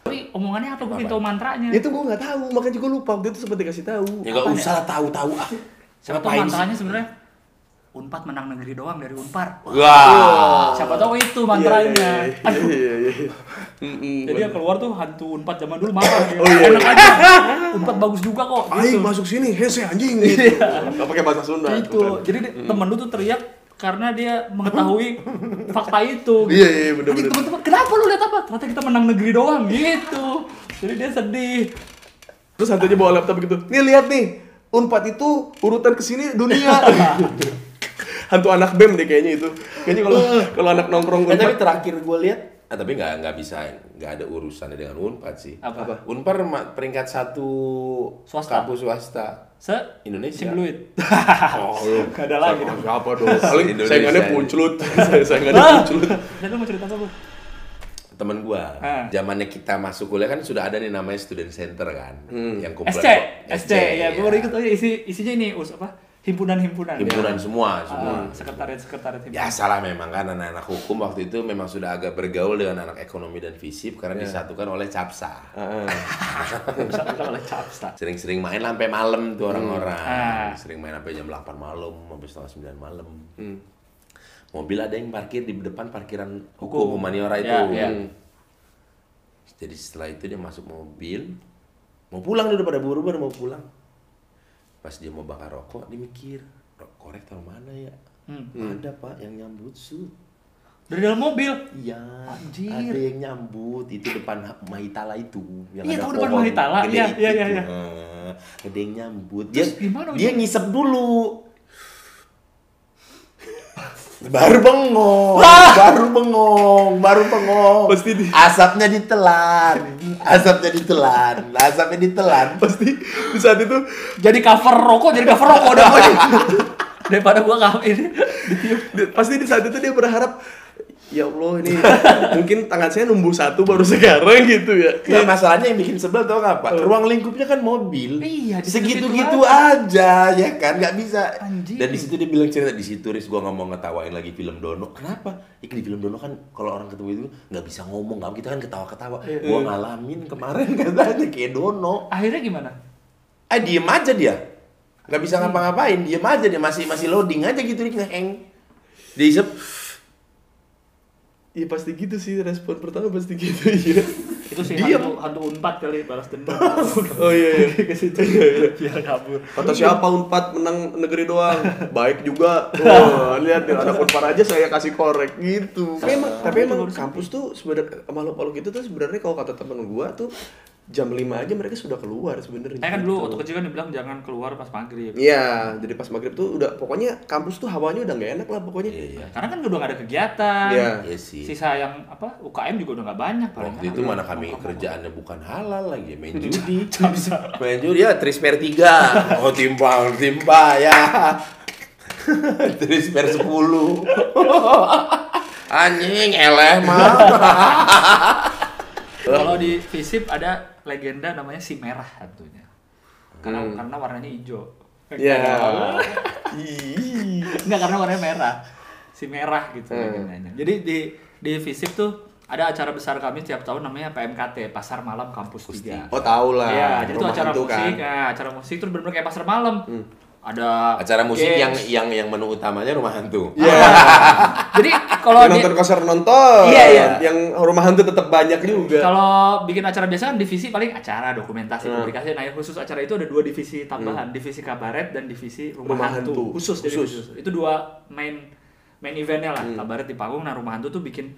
Tapi omongannya apa? Gue minta mantranya. Itu gua nggak tahu, makanya juga lupa waktu itu sempat dikasih tahu. Ya nggak usah lah tahu-tahu ah. Siapa tahu mantranya sebenarnya Unpad menang negeri doang dari Unpar. Wah, Wah. Siapa tahu itu mantranya. Iya, Aduh. iya, iya, iya. Mm-mm. Jadi yang keluar tuh hantu Unpad zaman dulu marah dia. Oh, iya. Enak aja. Unpad bagus juga kok. Aing Gitu. masuk sini, hese anjing gitu. Gak pakai bahasa Sunda. Itu. Jadi di- temen lu tuh teriak karena dia mengetahui fakta itu. Iya, iya, bener, Anjing, bener. Teman-teman, kenapa lu lihat apa? Ternyata kita menang negeri doang gitu. Jadi dia sedih. Terus hantunya bawa laptop gitu. Nih lihat nih, Unpad itu urutan ke sini dunia. Hantu anak BEM deh kayaknya itu. Kayaknya kalau kalau anak nongkrong Eh, tapi Unpad. terakhir gue lihat, ah, tapi nggak nggak bisa, nggak ada urusannya dengan Unpad sih. Apa? Apa? Unpar peringkat satu Swasta. kampus swasta. Se Indonesia. Simbluit. Oh. Gak ada lagi. Siapa, siapa dong? Paling saingannya ini. puncelut. saingannya puncelut. Dan lu mau cerita apa lu? Temen gua, Ah. zamannya kita masuk kuliah kan sudah ada nih namanya student center kan, yang kumpulan SC, SC, ya, gue baru iya. ikut aja isi isinya ini us apa himpunan-himpunan. himpunan Ya. semua, semua. Ah, sekretariat-sekretariat himpunan. Biasalah memang kan anak-anak hukum waktu itu memang sudah agak bergaul dengan anak ekonomi dan fisip karena disatukan oleh capsa. Ah, Bisa bisa oleh capsta. Sering-sering main sampai malam tuh orang-orang. Ah. Sering main sampai jam 8 malam, sampai setengah 9 malam. Mobil ada yang parkir di depan parkiran hukum, Hukum. Humaniora itu. Ya, ya. Hmm. Jadi setelah itu dia masuk mobil, mau pulang dia udah pada buru-buru mau pulang. Pas dia mau bakar rokok, dia mikir, "Rok- korek taruh mana ya? Hmm. Ada pak yang nyambut su. Dari dalam mobil. Iya, Anjir. ada yang nyambut itu depan ha- Mahitala itu yang Iya, ada tahu depan Mahitala. Iya, iya, iya, iya. Eh, ada yang nyambut. Terus dia gimana dia ngisep dulu. Baru bengong, baru bengong, baru bengong. Pasti di- asapnya ditelan, asapnya ditelan, asapnya ditelan. Pasti di saat itu Jadi cover rokok, jadi cover rokok udah. Daripada gua kamu ini pasti di saat itu dia berharap ya Allah ini mungkin tangan saya numbuh satu baru sekarang gitu ya. Nah, masalahnya yang bikin sebel tau nggak pak? Ruang lingkupnya kan mobil. Iya, di segitu-gitu situ-situ aja ya kan, nggak bisa. Anjing. Dan di situ dia bilang cerita di situ, Riz gua nggak mau ngetawain lagi film Dono. Kenapa? Ikan di film Dono kan kalau orang ketemu itu nggak bisa ngomong, nggak kita kan ketawa-ketawa. Gua ngalamin kemarin katanya kayak Dono. Akhirnya gimana? Ah diem aja dia, nggak bisa ngapa-ngapain, diem aja dia masih masih loading aja gitu nih ngeheng. Diisep, Iya pasti gitu sih respon pertama pasti gitu ya. Itu sih Diam. hantu, hantu unpad kali balas dendam. Oh iya iya. ke situ biar kabur. Kata siapa Unpad menang negeri doang? Baik juga. Oh, lihat anak Unpad aja saya kasih korek gitu. Tapi emang, tapi emang kampus tuh sebenarnya makhluk-makhluk itu tuh sebenarnya kalau kata temen gua tuh jam 5 aja mereka sudah keluar sebenarnya. Saya kan dulu gitu. waktu kecil kan dibilang jangan keluar pas maghrib. Iya, jadi pas maghrib tuh udah pokoknya kampus tuh hawanya udah nggak enak lah pokoknya. Iya, iya. Karena kan udah gak ada kegiatan. Iya. Iya sih. Sisa yang apa UKM juga udah gak banyak paling. Waktu kan. itu mana kami Nongkrong-nongkrong. kerjaannya bukan halal lagi main judi. main judi ya trisper 3. Oh timpang timpa ya. trisper 10. Anjing eleh mah. Kalau di Visip ada legenda namanya si merah hantunya. Karena Hmm. karena warnanya hijau. Iya. Ih. Enggak karena warnanya merah. Si merah gitu Hmm. legendanya. Jadi di di Visip tuh ada acara besar kami tiap tahun namanya PMKT, Pasar Malam Kampus 3. Oh tahu lah. Iya, jadi itu acara musik, kan. nah, acara musik terus bener-bener kayak pasar malam. Ada Acara musik games. yang yang yang menu utamanya rumah hantu. Iya. Jadi kalau di, nonton konser nonton. Iya, iya. Yang rumah hantu tetap banyak juga. kalau bikin acara biasa kan divisi paling acara, dokumentasi, Hmm. publikasi. Nah, yang khusus acara itu ada dua divisi tambahan, divisi kabaret dan divisi rumah, Rumah hantu. hantu. Khusus, jadi Khusus. khusus. Itu dua main main eventnya Hmm. lah. Kabaret di panggung, nah rumah hantu tuh bikin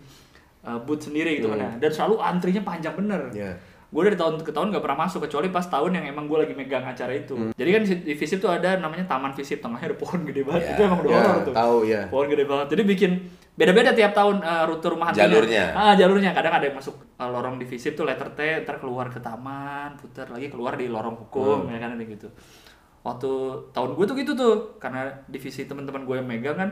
uh, booth sendiri gitu kan ya. Dan selalu antrinya panjang bener. Hmm. Gue dari tahun ke tahun gak pernah masuk kecuali pas tahun yang emang gue lagi megang acara itu. Hmm. Jadi kan di Visip tuh ada namanya Taman Visip, tengahnya ada pohon gede banget. Iya. Itu emang udah Ya, horor tuh. tahu ya. Pohon gede banget. Jadi bikin beda-beda tiap tahun uh, rute rumah. Jalurnya. Ah, jalurnya. Kadang ada yang masuk uh, lorong di Visip tuh letter T, ntar keluar ke taman, putar lagi keluar di lorong hukum, Hmm. ya kan gitu. Waktu tahun gue tuh gitu tuh, karena divisi teman-teman gue yang megang kan,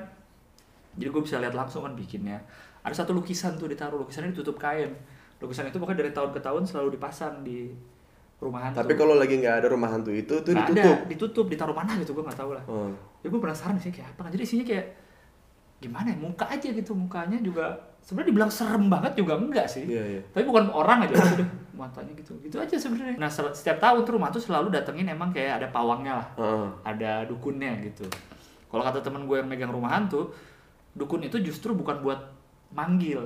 jadi gue bisa lihat langsung kan bikinnya. Ada satu lukisan tuh ditaruh, lukisannya ditutup kain. Lukisan itu pokoknya dari tahun ke tahun selalu dipasang di rumah hantu. Tapi kalau lagi nggak ada rumah hantu itu tuh Nggak ditutup. ada, ditutup, ditaruh mana gitu gue nggak tahu lah. Oh. Ya gue penasaran sih kayak apa kan. Jadi isinya kayak gimana ya muka aja gitu mukanya juga sebenarnya dibilang serem banget juga enggak sih Iya, iya. tapi bukan orang aja udah matanya gitu gitu aja sebenarnya nah setiap tahun tuh rumah tuh selalu datengin emang kayak ada pawangnya lah Heeh. ada dukunnya gitu kalau kata temen gue yang megang rumah hantu dukun itu justru bukan buat manggil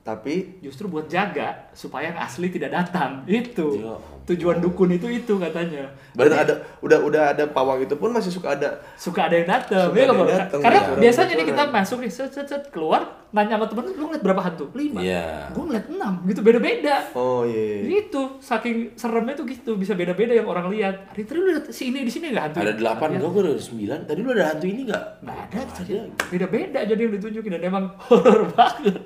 Tapi justru buat jaga supaya yang asli tidak datang itu Ya ampun. tujuan dukun itu itu katanya berarti ada udah udah ada pawang itu pun masih suka ada suka ada yang datang ya ada nggak, yang karena ya. biasanya nih kita masuk nih set set set keluar nanya sama temen lu ngeliat berapa hantu lima Iya. gue ngeliat enam gitu beda beda Oh iya. gitu saking seremnya tuh gitu bisa beda beda yang orang lihat hari tadi lu lihat si ini di sini nggak hantu Ada delapan, Iya. enggak gue ada sembilan. Tadi lu ada hantu ini enggak? nggak ada Ada. beda beda jadi yang ditunjukin dan emang horor banget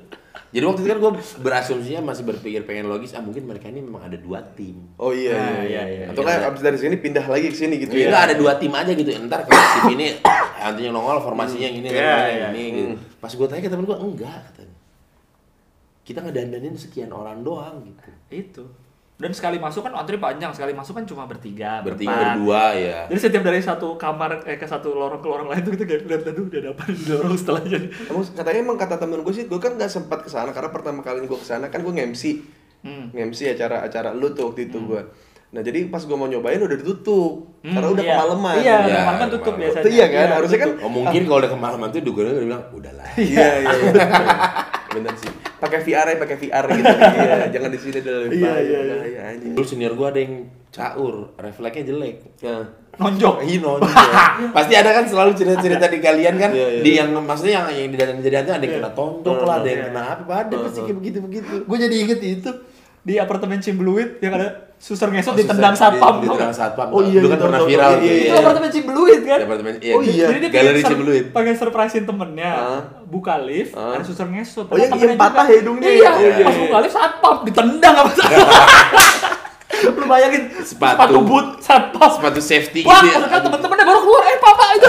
Jadi waktu itu kan gue berasumsinya masih berpikir pengen logis, ah mungkin mereka ini memang ada dua tim. Oh iya Nah, iya iya, iya. iya. Atau kan abis dari sini pindah lagi ke sini gitu Iya. ya. Enggak ada dua tim aja gitu. Ntar kayak tim ini hantunya nongol formasinya yang ini, Iya, yang iya. ini gitu. Pas gue tanya ke temen gue, enggak katanya. Kita ngedandanin sekian orang doang gitu. itu dan sekali masuk kan antri panjang sekali masuk kan cuma bertiga Bertiga berempat. berdua ya. jadi setiap dari satu kamar eh ke satu lorong ke lorong lain tuh kita lihat aduh dia ada apa di lorong setelahnya Emang katanya emang kata temen gue sih, gue kan nggak sempat ke sana karena pertama kali gue ke sana kan gue nge-MC. hmm. Nge-MC acara acara lu tuh waktu itu gue. Nah, jadi pas gue mau nyobain udah ditutup. karena udah iya. kemalaman. iya Iya, kemalaman kan tutup kemalaman. biasanya Iya kan? Harusnya kan- Oh mungkin kalau udah kemalaman tuh dukunnya udah bilang, udahlah. Iya, iya, iya. Pakai VR ya, pakai VR gitu. Iya, jangan di sini dulu. Iya, iya, iya. Iya. Dulu senior gue ada yang caur, refleksnya jelek. Nah, nonjok Iya nonjol. Pasti ada kan selalu cerita-cerita di kalian kan Iya, iya. di yang maksudnya yang yang di dalam kejadian tuh ada yang kena tonjok lah, ada yang Iya. kena apa, ada pasti kayak begitu-begitu. gue jadi inget itu di apartemen Cimbeluit yang ada suster ngesot Oh, ditendang satpam ditendang satpam. Oh, iya, Dulu kan iya, pernah viral tuh. Iya, itu iya. apartemen Cimbeluit kan Di apartemen iya. Oh, iya. jadi dia Galeri Cimbeluit. pengen surprisein temennya Ah. buka lift Ah. ada suster ngesot Oh, yang- yang patah hidungnya. iya, Oh, iya, pas iya. buka lift satpam ditendang satpam lu bayangin Sepatu. sepatu boot satpam Sepatu safety Wah, gitu ya. maksudnya temen-temennya baru keluar, eh papa itu.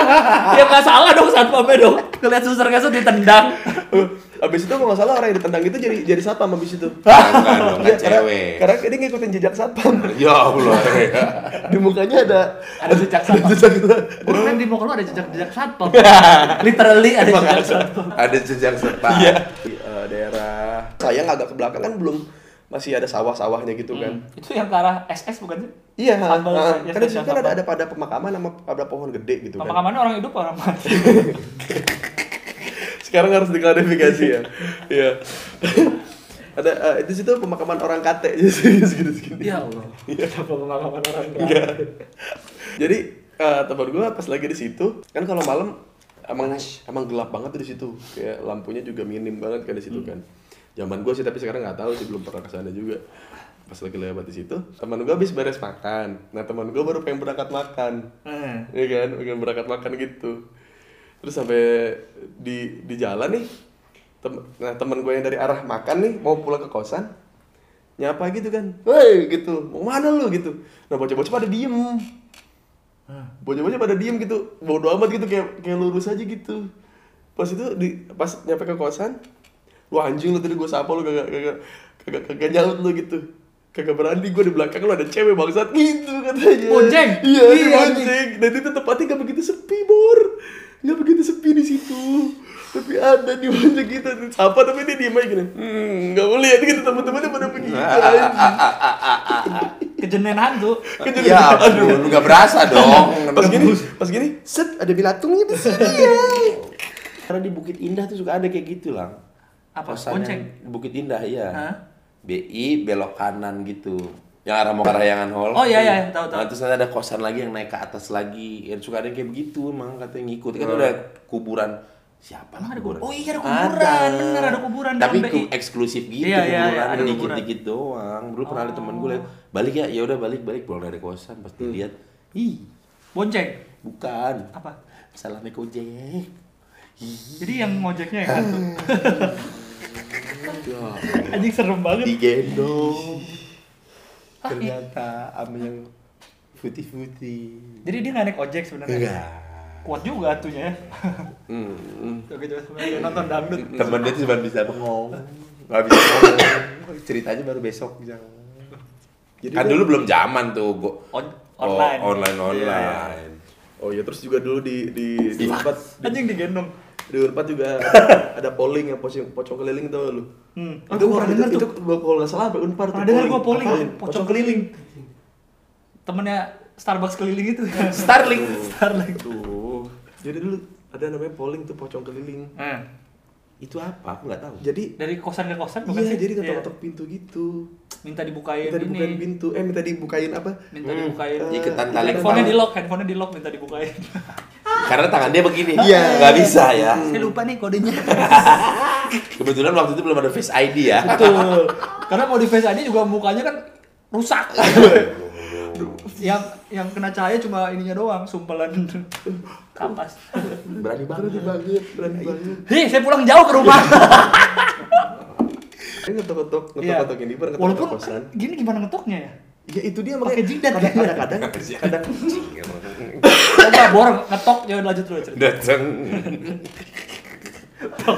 ya nggak salah dong satpamnya dong. Ngeliat suster ngesot ditendang. Abis itu kalau nggak salah orang yang ditendang itu jadi jadi satpam abis itu. Enggak dong, Iya, karena, cewek. karena dia ngikutin jejak satpam. Ya Allah. Di mukanya ada Ada jejak satpam. jejak itu. Gue keren di muka lu ada jejak-jejak satpam. Literally ada jejak satpam. ada jejak serta. Iya. Di eh, daerah sayang agak ke belakang kan belum masih ada sawah-sawahnya gitu kan. Itu yang ke arah SS bukan sih? Iya, ah, ya, kan di situ kan ada ada pada pemakaman sama ada pohon gede gitu kan. Pemakamannya orang hidup orang mati. Sekarang harus diklarifikasi ya. Iya. ada eh, di situ pemakaman orang kate jadi segini segini. ya Allah. Apa pemakaman orang Iya. mati? Jadi eh, teman gue pas lagi di situ kan kalau malam emang emang gelap banget tuh di situ. Kayak lampunya juga minim banget kan di situ kan. Zaman gue sih tapi sekarang nggak tahu sih belum pernah ke sana juga. Pas lagi lewat di situ, teman gue habis beres makan. Nah teman gue baru pengen berangkat makan. Eh. Iya kan, pengen berangkat makan gitu. Terus sampai di di jalan nih, tem nah teman gue yang dari arah makan nih mau pulang ke kosan, nyapa gitu kan, woi gitu, mau mana lu gitu. Nah bocah-bocah pada diem, bocah-bocah pada diem gitu, bodo amat gitu kayak kayak lurus aja gitu. Pas itu di pas nyampe ke kosan, lu anjing lu tadi gue sapa lu kagak kagak kagak kagak nyaut lu gitu. Kagak berani gue di belakang lu ada cewek bangsat gitu katanya. Bonceng? Iya, Iya, iya bonceng. Dan itu tempatnya gak begitu sepi, Bor. Gak begitu sepi di situ. Tapi ada di bonceng kita. Apa tapi dia diem aja gini. Hmm, gak boleh ya gitu teman-temannya pada begitu. anjing. Kejenen hantu. Ya ampun, nggak berasa dong. Pas gini, pas gini, set ada bilatungnya di sini ya. Karena di Bukit Indah tuh suka ada kayak gitu lah. Apa? Bonceng? Bukit Indah iya. Hah? BI belok kanan gitu. Yang arah mau ke Rayangan Hall. Oh, iya, iya, tahu, tahu. Nah, terus nanti ada kosan lagi yang naik ke atas lagi. Ya, suka ada kayak begitu emang katanya ngikut. Kan udah kuburan siapa lah ada kuburan. Oh iya ada kuburan, bener ada kuburan Tapi ku- BI. eksklusif gitu Iya, iya, kuburan iya, ada kuburan. dikit-dikit doang. Dulu pernah ada temen gue liat, balik ya, ya udah balik balik pulang dari kosan pas Hmm. dilihat, ih Bonceng. bukan Apa? salah naik ojek. Jadi yang ngojeknya. Ya, Anjing serem banget. digendong. Iya. Ternyata sama yang putih-putih. Jadi dia nggak naik ojek sebenarnya. Enggak. Kuat juga hantunya ya. Sebenarnya nonton dangdut. Temen dia tuh cuma bisa bengong. Gak bisa ngomong. Ceritanya baru besok bisa. Jadi kan dulu belum zaman tuh gua On- online. Oh, online Iya, online. Oh iya terus juga dulu di di di tempat Anjing digendong. di Unpad juga ada polling yang pocong, pocong keliling tau lu? Hmm. itu Oh, gua pernah itu, itu, tuh. gua kalau nggak salah apa Unpad Pernah tuh dengar gua polling, pocong keliling. Temennya Starbucks keliling itu. Starling. Starling. Tuh. Jadi dulu ada namanya polling tuh pocong keliling. Eh, Itu apa? Aku nggak tahu. Jadi dari kosan ke kosan bukan iya, sih? jadi Iya. ketok-ketok pintu gitu. Minta dibukain Minta dibukain ini. pintu, eh minta dibukain apa? Minta Hmm. dibukain. Eh, Iketan tali Handphonenya di lock, handphonenya di lock minta dibukain. Karena tangan dia begini. Iya. Nggak bisa ya. Saya lupa nih kodenya. Kebetulan waktu itu belum ada Face ID ya. Betul. Karena mau di Face ID juga mukanya kan rusak. yang yang kena cahaya cuma ininya doang, sumpelan kapas. Berani banget. Berani banget, berani banget. Hei, saya pulang jauh ke rumah. Ini ngetok-ngetok, Iya. ngetok-ngetok ini Walaupun ngetok kosan. gini gimana ngetoknya ya? Ya itu dia Pakai makanya jidat. kadang-kadang kadang Coba bor ngetok ya lanjut dulu cerita. Datang.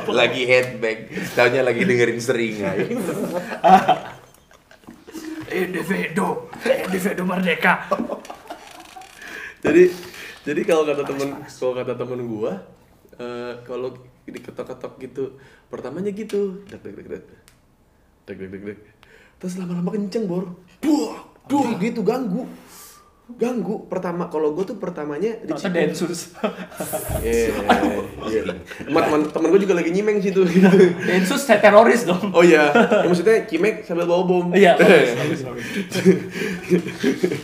lagi headbang, taunya lagi dengerin seringai. Individu, individu merdeka jadi jadi kalau kata temen kalau kata temen gua uh, kalau diketok-ketok gitu pertamanya gitu. Deg deg deg deg dek dek dek, dek. terus lama-lama kenceng bor. Buah oh, duh dia gitu ganggu. Ganggu. Pertama kalau gue tuh pertamanya di Cipu. densus. Iya yeah, yeah. teman teman gue juga lagi nyimeng situ gitu. densus saya teroris dong. Oh iya. Yeah. ya, maksudnya cimek sambil bawa bom. Iya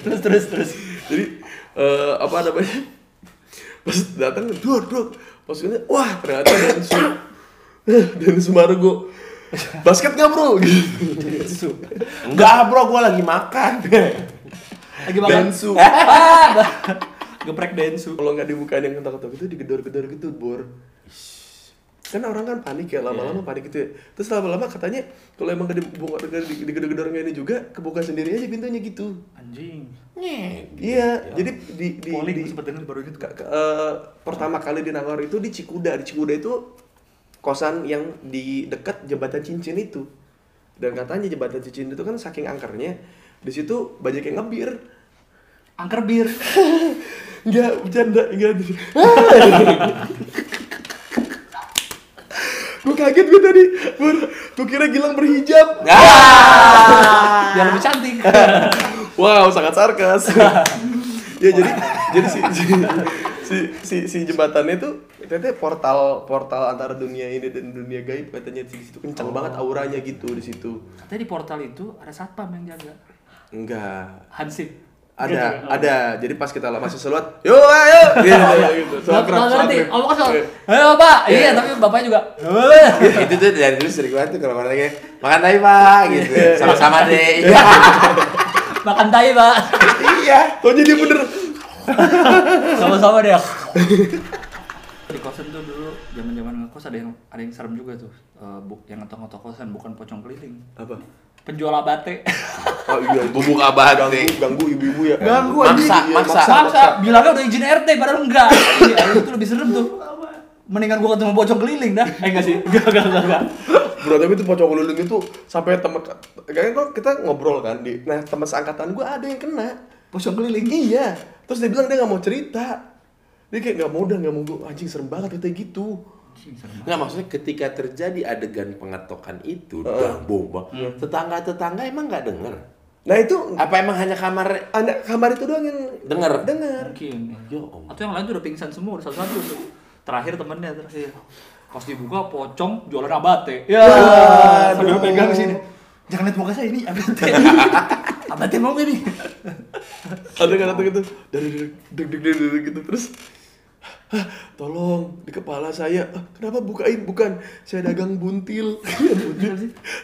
terus terus terus. Jadi eh, apa namanya? Pas datang dua dua, pas ini wah ternyata Densu, Densu Margo. Basket nggak bro? Gitu. Densu. Enggak bro, gua lagi makan. Lagi makan. Densu. Geprek Densu. Kalau nggak dibukain yang ketok-ketok itu digedor-gedor gitu bor. Kan orang kan panik ya lama-lama panik gitu ya. Terus lama-lama katanya kalau emang dibuka digedor-gedor ini juga kebuka sendiri aja pintunya gitu. Anjing. Iya, jadi di di, Polling di denger baru gitu. Ka- ka- eh, pertama kali di Nangor itu di Cikuda. Di Cikuda itu kosan yang di dekat jembatan cincin itu. Dan katanya jembatan cincin itu kan saking angkernya, di situ banyak yang ngebir. Angker bir. Enggak, bercanda, enggak. gue kaget gue tadi, Bur. Gue kira Gilang berhijab. Biar lebih cantik. Wow, sangat sarkas. ya jadi jadi si si, si, si, si jembatannya itu ternyata portal portal antara dunia ini dan dunia gaib katanya di situ kencang banget auranya gitu di situ. Katanya di portal itu ada satpam yang jaga. Enggak. Hansip. Ada, ada. Jadi pas kita masih sholat, yo ayo, gitu, gitu. Nggak Sholat nggak ngerti. sholat. Om kosong. Ayo pak. Iya tapi bapaknya juga. itu tuh dari dulu sering banget tuh kalau orang lagi makan tai pak gitu sama-sama deh Makan tai pak. Iya, taunya dia bener. Sama-sama deh. di kosan tuh dulu zaman zaman ngekos ada yang ada yang serem juga tuh bu, yang ngetok-ngetok kosan bukan pocong keliling Apa? Penjual abate. Oh iya, bubuk abad ganggu, ganggu ibu-ibu ya. Ganggu, maksa Iya, maksa maksa bilangnya udah izin RT padahal enggak. Iya itu lebih serem tuh. Mendingan gua ketemu pocong keliling dah. Eh enggak sih. Enggak enggak enggak, enggak. Bro, tapi itu pocong keliling itu sampai temen kayaknya kok kita ngobrol kan di nah teman seangkatan gue ada yang kena. Pocong keliling? Iya. Terus dia bilang dia nggak mau cerita. Dia kayak nggak mau udah nggak mau gue anjing serem banget kayak gitu Nggak maksudnya ketika terjadi adegan pengetokan itu Heeh. dan bomba, tetangga-tetangga emang nggak denger? nah itu Apa emang hanya kamar anak kamar itu doang yang denger? dengar mungkin Ya. Allah. atau yang lain tuh udah pingsan semua udah satu-satu tuh. Terakhir temennya terakhir. Pas dibuka pocong jualan abate. Ya. Sambil pegang sini. Jangan lihat muka saya ini abate. Abate mau gak nih ada kan atau gitu? Dari deg deg deg deg gitu. Terus "Hah, tolong di kepala saya. "Ah, kenapa bukain? Bukan saya dagang buntil. Buntil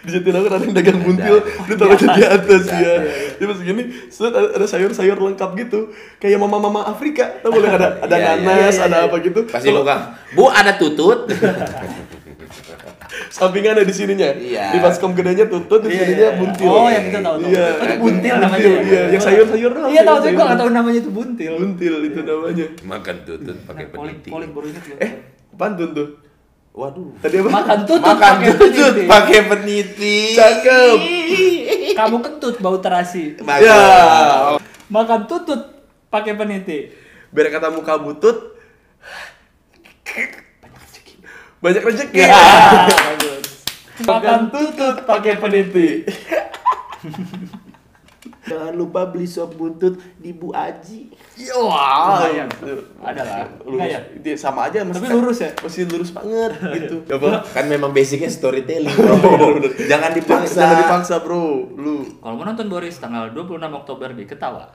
di Jatinangor ada yang dagang buntil. dia taruhnya di atas ya dia pas gini set ada sayur-sayur lengkap gitu. Kayak mama-mama Afrika. Tau boleh ada ada Iya, iya, nanas iya, ada iya. apa gitu. Pasti buka. Bu ada tutut. sampingan ada di sininya Iya. di baskom gedenya tutut di Iya, sininya iya. buntil Oh, yang itu tahu, tahu. iya Oh, itu buntil namanya Buntil, ya? iya yang sayur-sayur doang iya tahu tapi gua nggak tahu namanya itu buntil buntil itu namanya Makan tutut pakai Nah, polling peniti. polling baru ingat eh pantun tuh Waduh. tadi apa makan tutut Makan pakai tutut peniti. pakai peniti. cakep kamu kentut bau terasi Bagus. ya makan tutut pakai peniti biar kata muka butut Banyak rezeki. Ya, bagus. Makan tutut pakai peniti. Jangan lupa beli sop buntut di Bu Aji. Wah, Lumayan. Ada lah. Lurus. Ya? Dia sama aja Tapi lurus ya? Masih lurus banget gitu. Apa? Kan memang basicnya storytelling. bro. Jangan dipaksa. Jangan dipaksa, Bro. Lu Kalau mau nonton Boris tanggal 26 Oktober di Ketawa.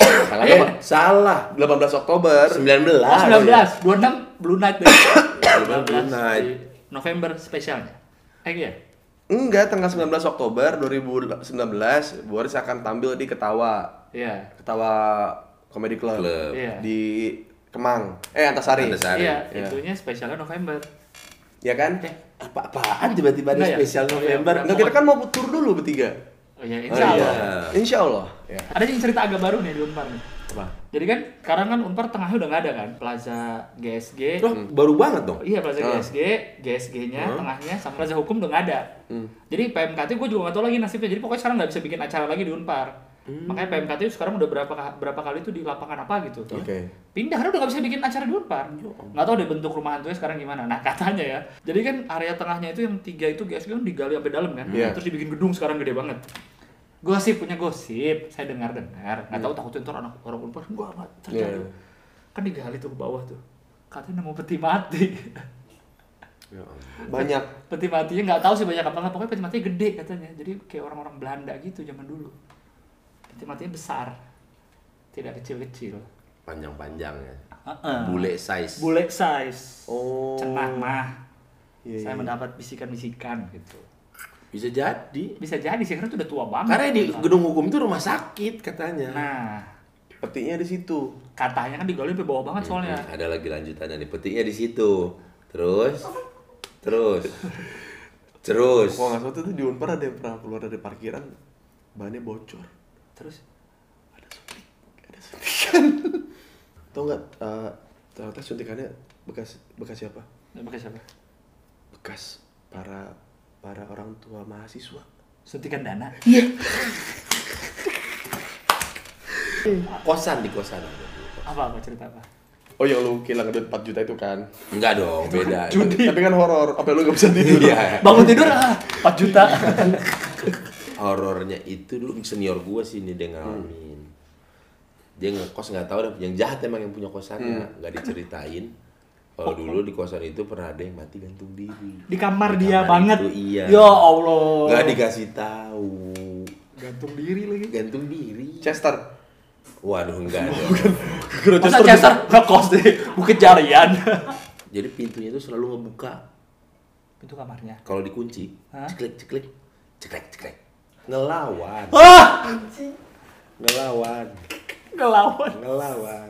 Salah Eh. apa? Salah. 18 Oktober. 19. Oh, 19, 26 Blue Night 19 Blue Night. di November spesialnya. Eh iya. Enggak, tanggal 19 Oktober 2019 Boris akan tampil di Ketawa. Iya. Ketawa Comedy Club, Club. Iya. di Kemang. Eh, Antasari. Antasari. Iya, Iya. itunya spesialnya November. Ya kan? Eh, Apa-apaan tiba-tiba ada ya? spesial Oh, iya. November? Enggak, kita kan mau tur dulu bertiga. Oh iya, Oh, insya Allah. iya. Insya Allah. Ya. Ada yang cerita agak baru nih di Unpar nih. Apa? Jadi kan sekarang kan Unpar tengahnya udah nggak ada kan, Plaza GSG. Loh, baru banget dong. Iya Plaza Ah. GSG, GSG-nya tengahnya sama Plaza Hukum udah nggak ada. Hmm. Jadi PMKT gue juga nggak tahu lagi nasibnya. Jadi pokoknya sekarang nggak bisa bikin acara lagi di Unpar. Hmm. Makanya PMKT sekarang udah berapa berapa kali tuh di lapangan apa gitu. Oke. Pindah karena udah nggak bisa bikin acara di Unpar. Nggak tahu deh bentuk rumah hantunya sekarang gimana. Nah katanya ya. Jadi kan area tengahnya itu yang tiga itu GSG kan digali sampai dalam kan. Iya. Terus dibikin gedung sekarang gede banget. Gosip punya gosip, saya dengar-dengar. Nggak tahu takutnya ntar anak orang Unpar gua nggak terjadi. Iya. Kan digali tuh ke bawah tuh. Katanya nemu peti mati. Ya. Banyak. peti matinya nggak tahu sih banyak apa nggak pokoknya peti matinya gede katanya jadi kayak orang-orang Belanda gitu zaman dulu peti matinya besar tidak kecil-kecil Panjang-panjang ya. Heeh. Bule size. bule size Oh. cenah mah Iya, saya iya. mendapat bisikan-bisikan gitu Bisa jadi. bisa jadi sih karena itu udah tua banget Karena di gedung hukum itu rumah sakit katanya. nah Petinya di situ. katanya kan digali sampai bawah banget soalnya Hmm, Ada lagi lanjutannya nih. Petinya di situ. Terus terus terus Gua nggak salah tuh di Unpar ada yang pernah keluar dari parkiran, bannya bocor. terus Ada suntikan. Tahu nggak? eh, ternyata suntikannya bekas bekas siapa? Pakai siapa Bekas para para orang tua mahasiswa. suntikan dana kosan di kosan. apa apa cerita apa Oh yang lu kehilangan duit 4 juta itu kan? Enggak dong, beda. Tapi kan horor, apa lu gak bisa tidur? Iya. bangun tidur ah 4 juta Horornya itu dulu senior gua sih ini dia ngalamin. Dia ngekos nggak tahu dah yang jahat emang yang punya kosannya nggak diceritain. Kalau dulu di kosan itu pernah ada yang mati gantung diri. di kamar Di dia kamar banget itu, iya. ya Allah Nggak dikasih tahu. gantung diri lagi Gantung diri. Chester. Waduh enggak ada. Masa Chester ngekos di Bukit Jarian? Jadi pintunya itu selalu ngebuka. Pintu kamarnya. Kalau dikunci, Hah? ceklek ceklek, ceklek ceklek. Ngelawan, Ah! ngelawan, Ngelawan. ngelawan.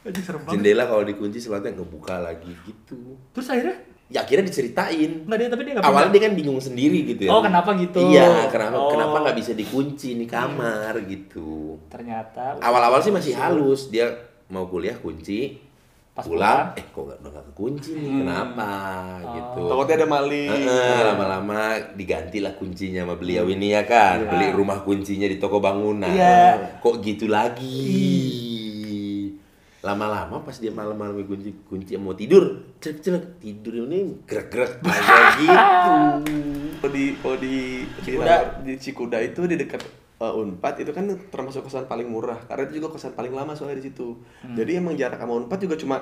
Serem banget. Jendela kalau dikunci selalu ngebuka lagi gitu. Terus akhirnya? Ya akhirnya diceritain. Enggak dia tapi dia enggak Awalnya dia kan bingung sendiri gitu ya. Oh, kenapa gitu? Iya, kenapa Oh. kenapa nggak bisa dikunci nih kamar gitu. Ternyata Awal-awal sih masih halus, dia mau kuliah kunci, Pas pulang, pulang. eh kok nggak udah nggak kekunci nih, kenapa gitu. Takutnya ada maling. Heeh, lama-lama diganti lah kuncinya sama beliau ini ya kan. Beli rumah kuncinya di toko bangunan. Iya. Kok gitu lagi? Lama-lama pas dia malam-malam kunci kunci mau tidur, cerek-cerek tidur ini gerak-gerak kayak gitu. Kalau di kalau di Cikuda. di Cikuda itu di dekat uh, Unpad itu kan termasuk kosan paling murah karena itu juga kosan paling lama soalnya di situ. Jadi emang jarak sama Unpad juga cuma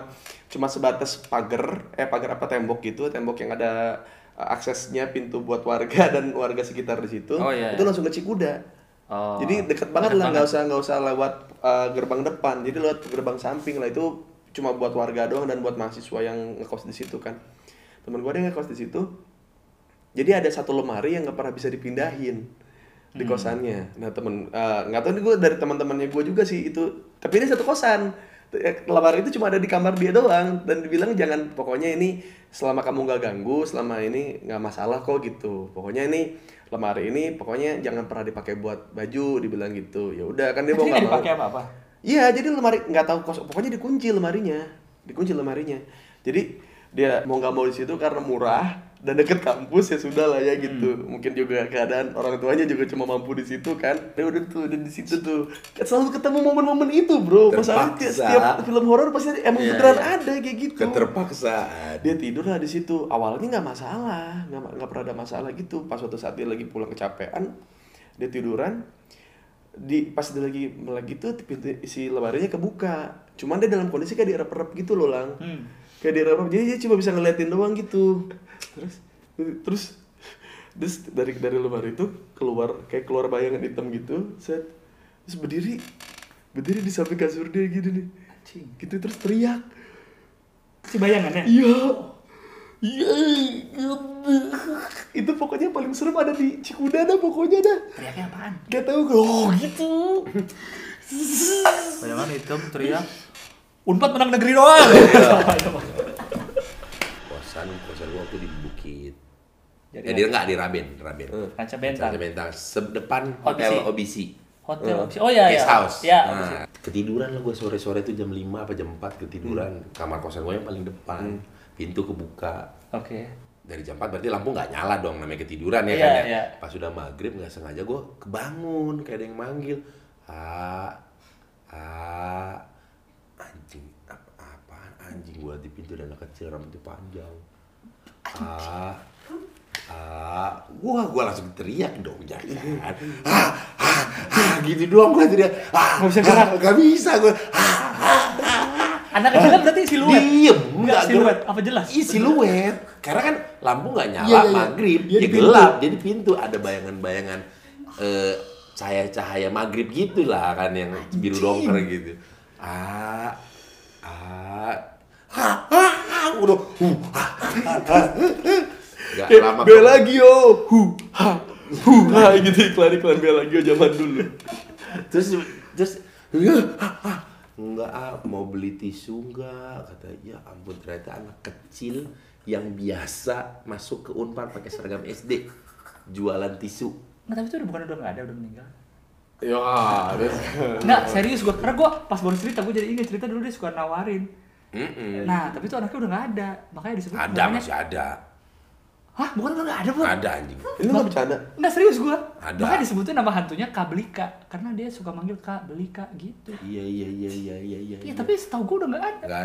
cuma sebatas pagar eh pagar apa tembok gitu, tembok yang ada uh, aksesnya pintu buat warga dan warga sekitar di situ. Oh, iya, itu iya. langsung ke Cikuda. Oh. Jadi deket banget Deket lah, nggak usah nggak usah lewat uh, gerbang depan. Jadi lewat gerbang samping lah itu cuma buat warga doang dan buat mahasiswa yang ngekos di situ kan. Temen gue ada yang ngekos di situ. Jadi ada satu lemari yang nggak pernah bisa dipindahin di Hmm. kosannya. Nah temen uh, nggak tahu nih gue dari teman-temannya gue juga sih itu. Tapi ini satu kosan. Eh, Lemari itu cuma ada di kamar dia doang dan dibilang jangan pokoknya ini selama kamu nggak ganggu selama ini nggak masalah kok gitu. Pokoknya ini lemari ini pokoknya jangan pernah dipakai buat baju dibilang gitu. Ya udah kan dia mau nggak dipakai apa-apa. Iya, jadi lemari nggak tahu kos, pokoknya dikunci lemarinya, dikunci lemarinya. Jadi dia mau nggak mau di situ karena murah, dan deket kampus ya sudah lah ya gitu. Mungkin juga keadaan orang tuanya juga cuma mampu di situ kan. Ya udah tuh udah di situ tuh. Kan selalu ketemu momen-momen itu bro. Terpaksa. setiap film horor pasti emang Iya, beneran iya. ada kayak gitu. Keterpaksaan. dia tidur lah di situ. Awalnya nggak masalah nggak nggak pernah ada masalah gitu. Pas suatu saat dia lagi pulang kecapean dia tiduran. Di pas dia lagi melek gitu pintu si lemarinya kebuka. Cuman dia dalam kondisi kayak direp-rep gitu loh lang. Hmm. kayak direp jadi dia cuma bisa ngeliatin doang gitu terus terus terus dari dari lemari itu keluar kayak keluar bayangan hitam gitu set terus berdiri berdiri di samping kasur dia gitu nih Anjing. gitu terus teriak Si bayangannya. Iya. Iya. Itu pokoknya paling serem ada di Cikuda dah pokoknya dah. Teriaknya apaan? Gak tahu oh gitu. Bayangan hitam teriak. Unpad menang negeri doang. Kosan, kosan gua waktu di Bukit. Jadi Ya dia enggak di Raben, Raben. Ranca Bentang. Ranca Bentang, sedepan Oh, hotel sini. OBC. Hotel. Oh ya ya. Guest house. Ya. Nah, ketiduran lah gue sore-sore tuh jam 5 apa jam 4 ketiduran. Hmm. Kamar kosan gue yang paling depan. Pintu kebuka. Oke. Dari jam 4 berarti lampu nggak nyala dong namanya ketiduran ya Iya, kan ya. iya. Pas sudah maghrib nggak sengaja gue kebangun kayak ada yang manggil. Ah, ah, anjing apa apaan anjing gue di pintu dan anak kecil rambutnya panjang. Ah, ah, gua gua langsung teriak dong jangan. Ah, ah, ah, gitu doang gua teriak. Ah, Nggak bisa gerak. ah, nggak bisa gua. Ah, Anak kecilnya berarti siluet. Diem, Enggak siluet, apa jelas? Iya siluet. Karena kan lampu nggak nyala, Iya, iya, iya. maghrib, Dia ya gelap, jadi pintu ada bayangan-bayangan eh, cahaya-cahaya maghrib gitulah kan yang biru dongker gitu. Ah, ah, ah, ah, ah, udah, huh, ah, ah, ah. Nggak Eh, lama Belagio. Hu ha. Hu ha gitu iklan-iklan Belagio zaman dulu. terus terus "Ya, ah, ah." enggak ah mau beli tisu enggak kata ya ampun ternyata anak kecil yang biasa masuk ke unpar pakai seragam SD jualan tisu Nggak, tapi itu udah bukan udah nggak ada, udah meninggal. Ya, ada. Nggak, serius gua. Karena gua pas baru cerita, gua jadi ingat cerita dulu dia suka nawarin. Mm-mm. Nah, tapi itu anaknya udah nggak ada. Makanya disebut ada namanya- masih ada Hah, bukan udah nggak ada, Bro? ada anjing Ini nggak bercanda. Nggak serius gua. Ada. Makanya disebutnya nama hantunya Kablika karena dia suka manggil Kak Belika gitu. iya iya iya iya iya iya Iya, tapi setahu gua udah nggak ada. nggak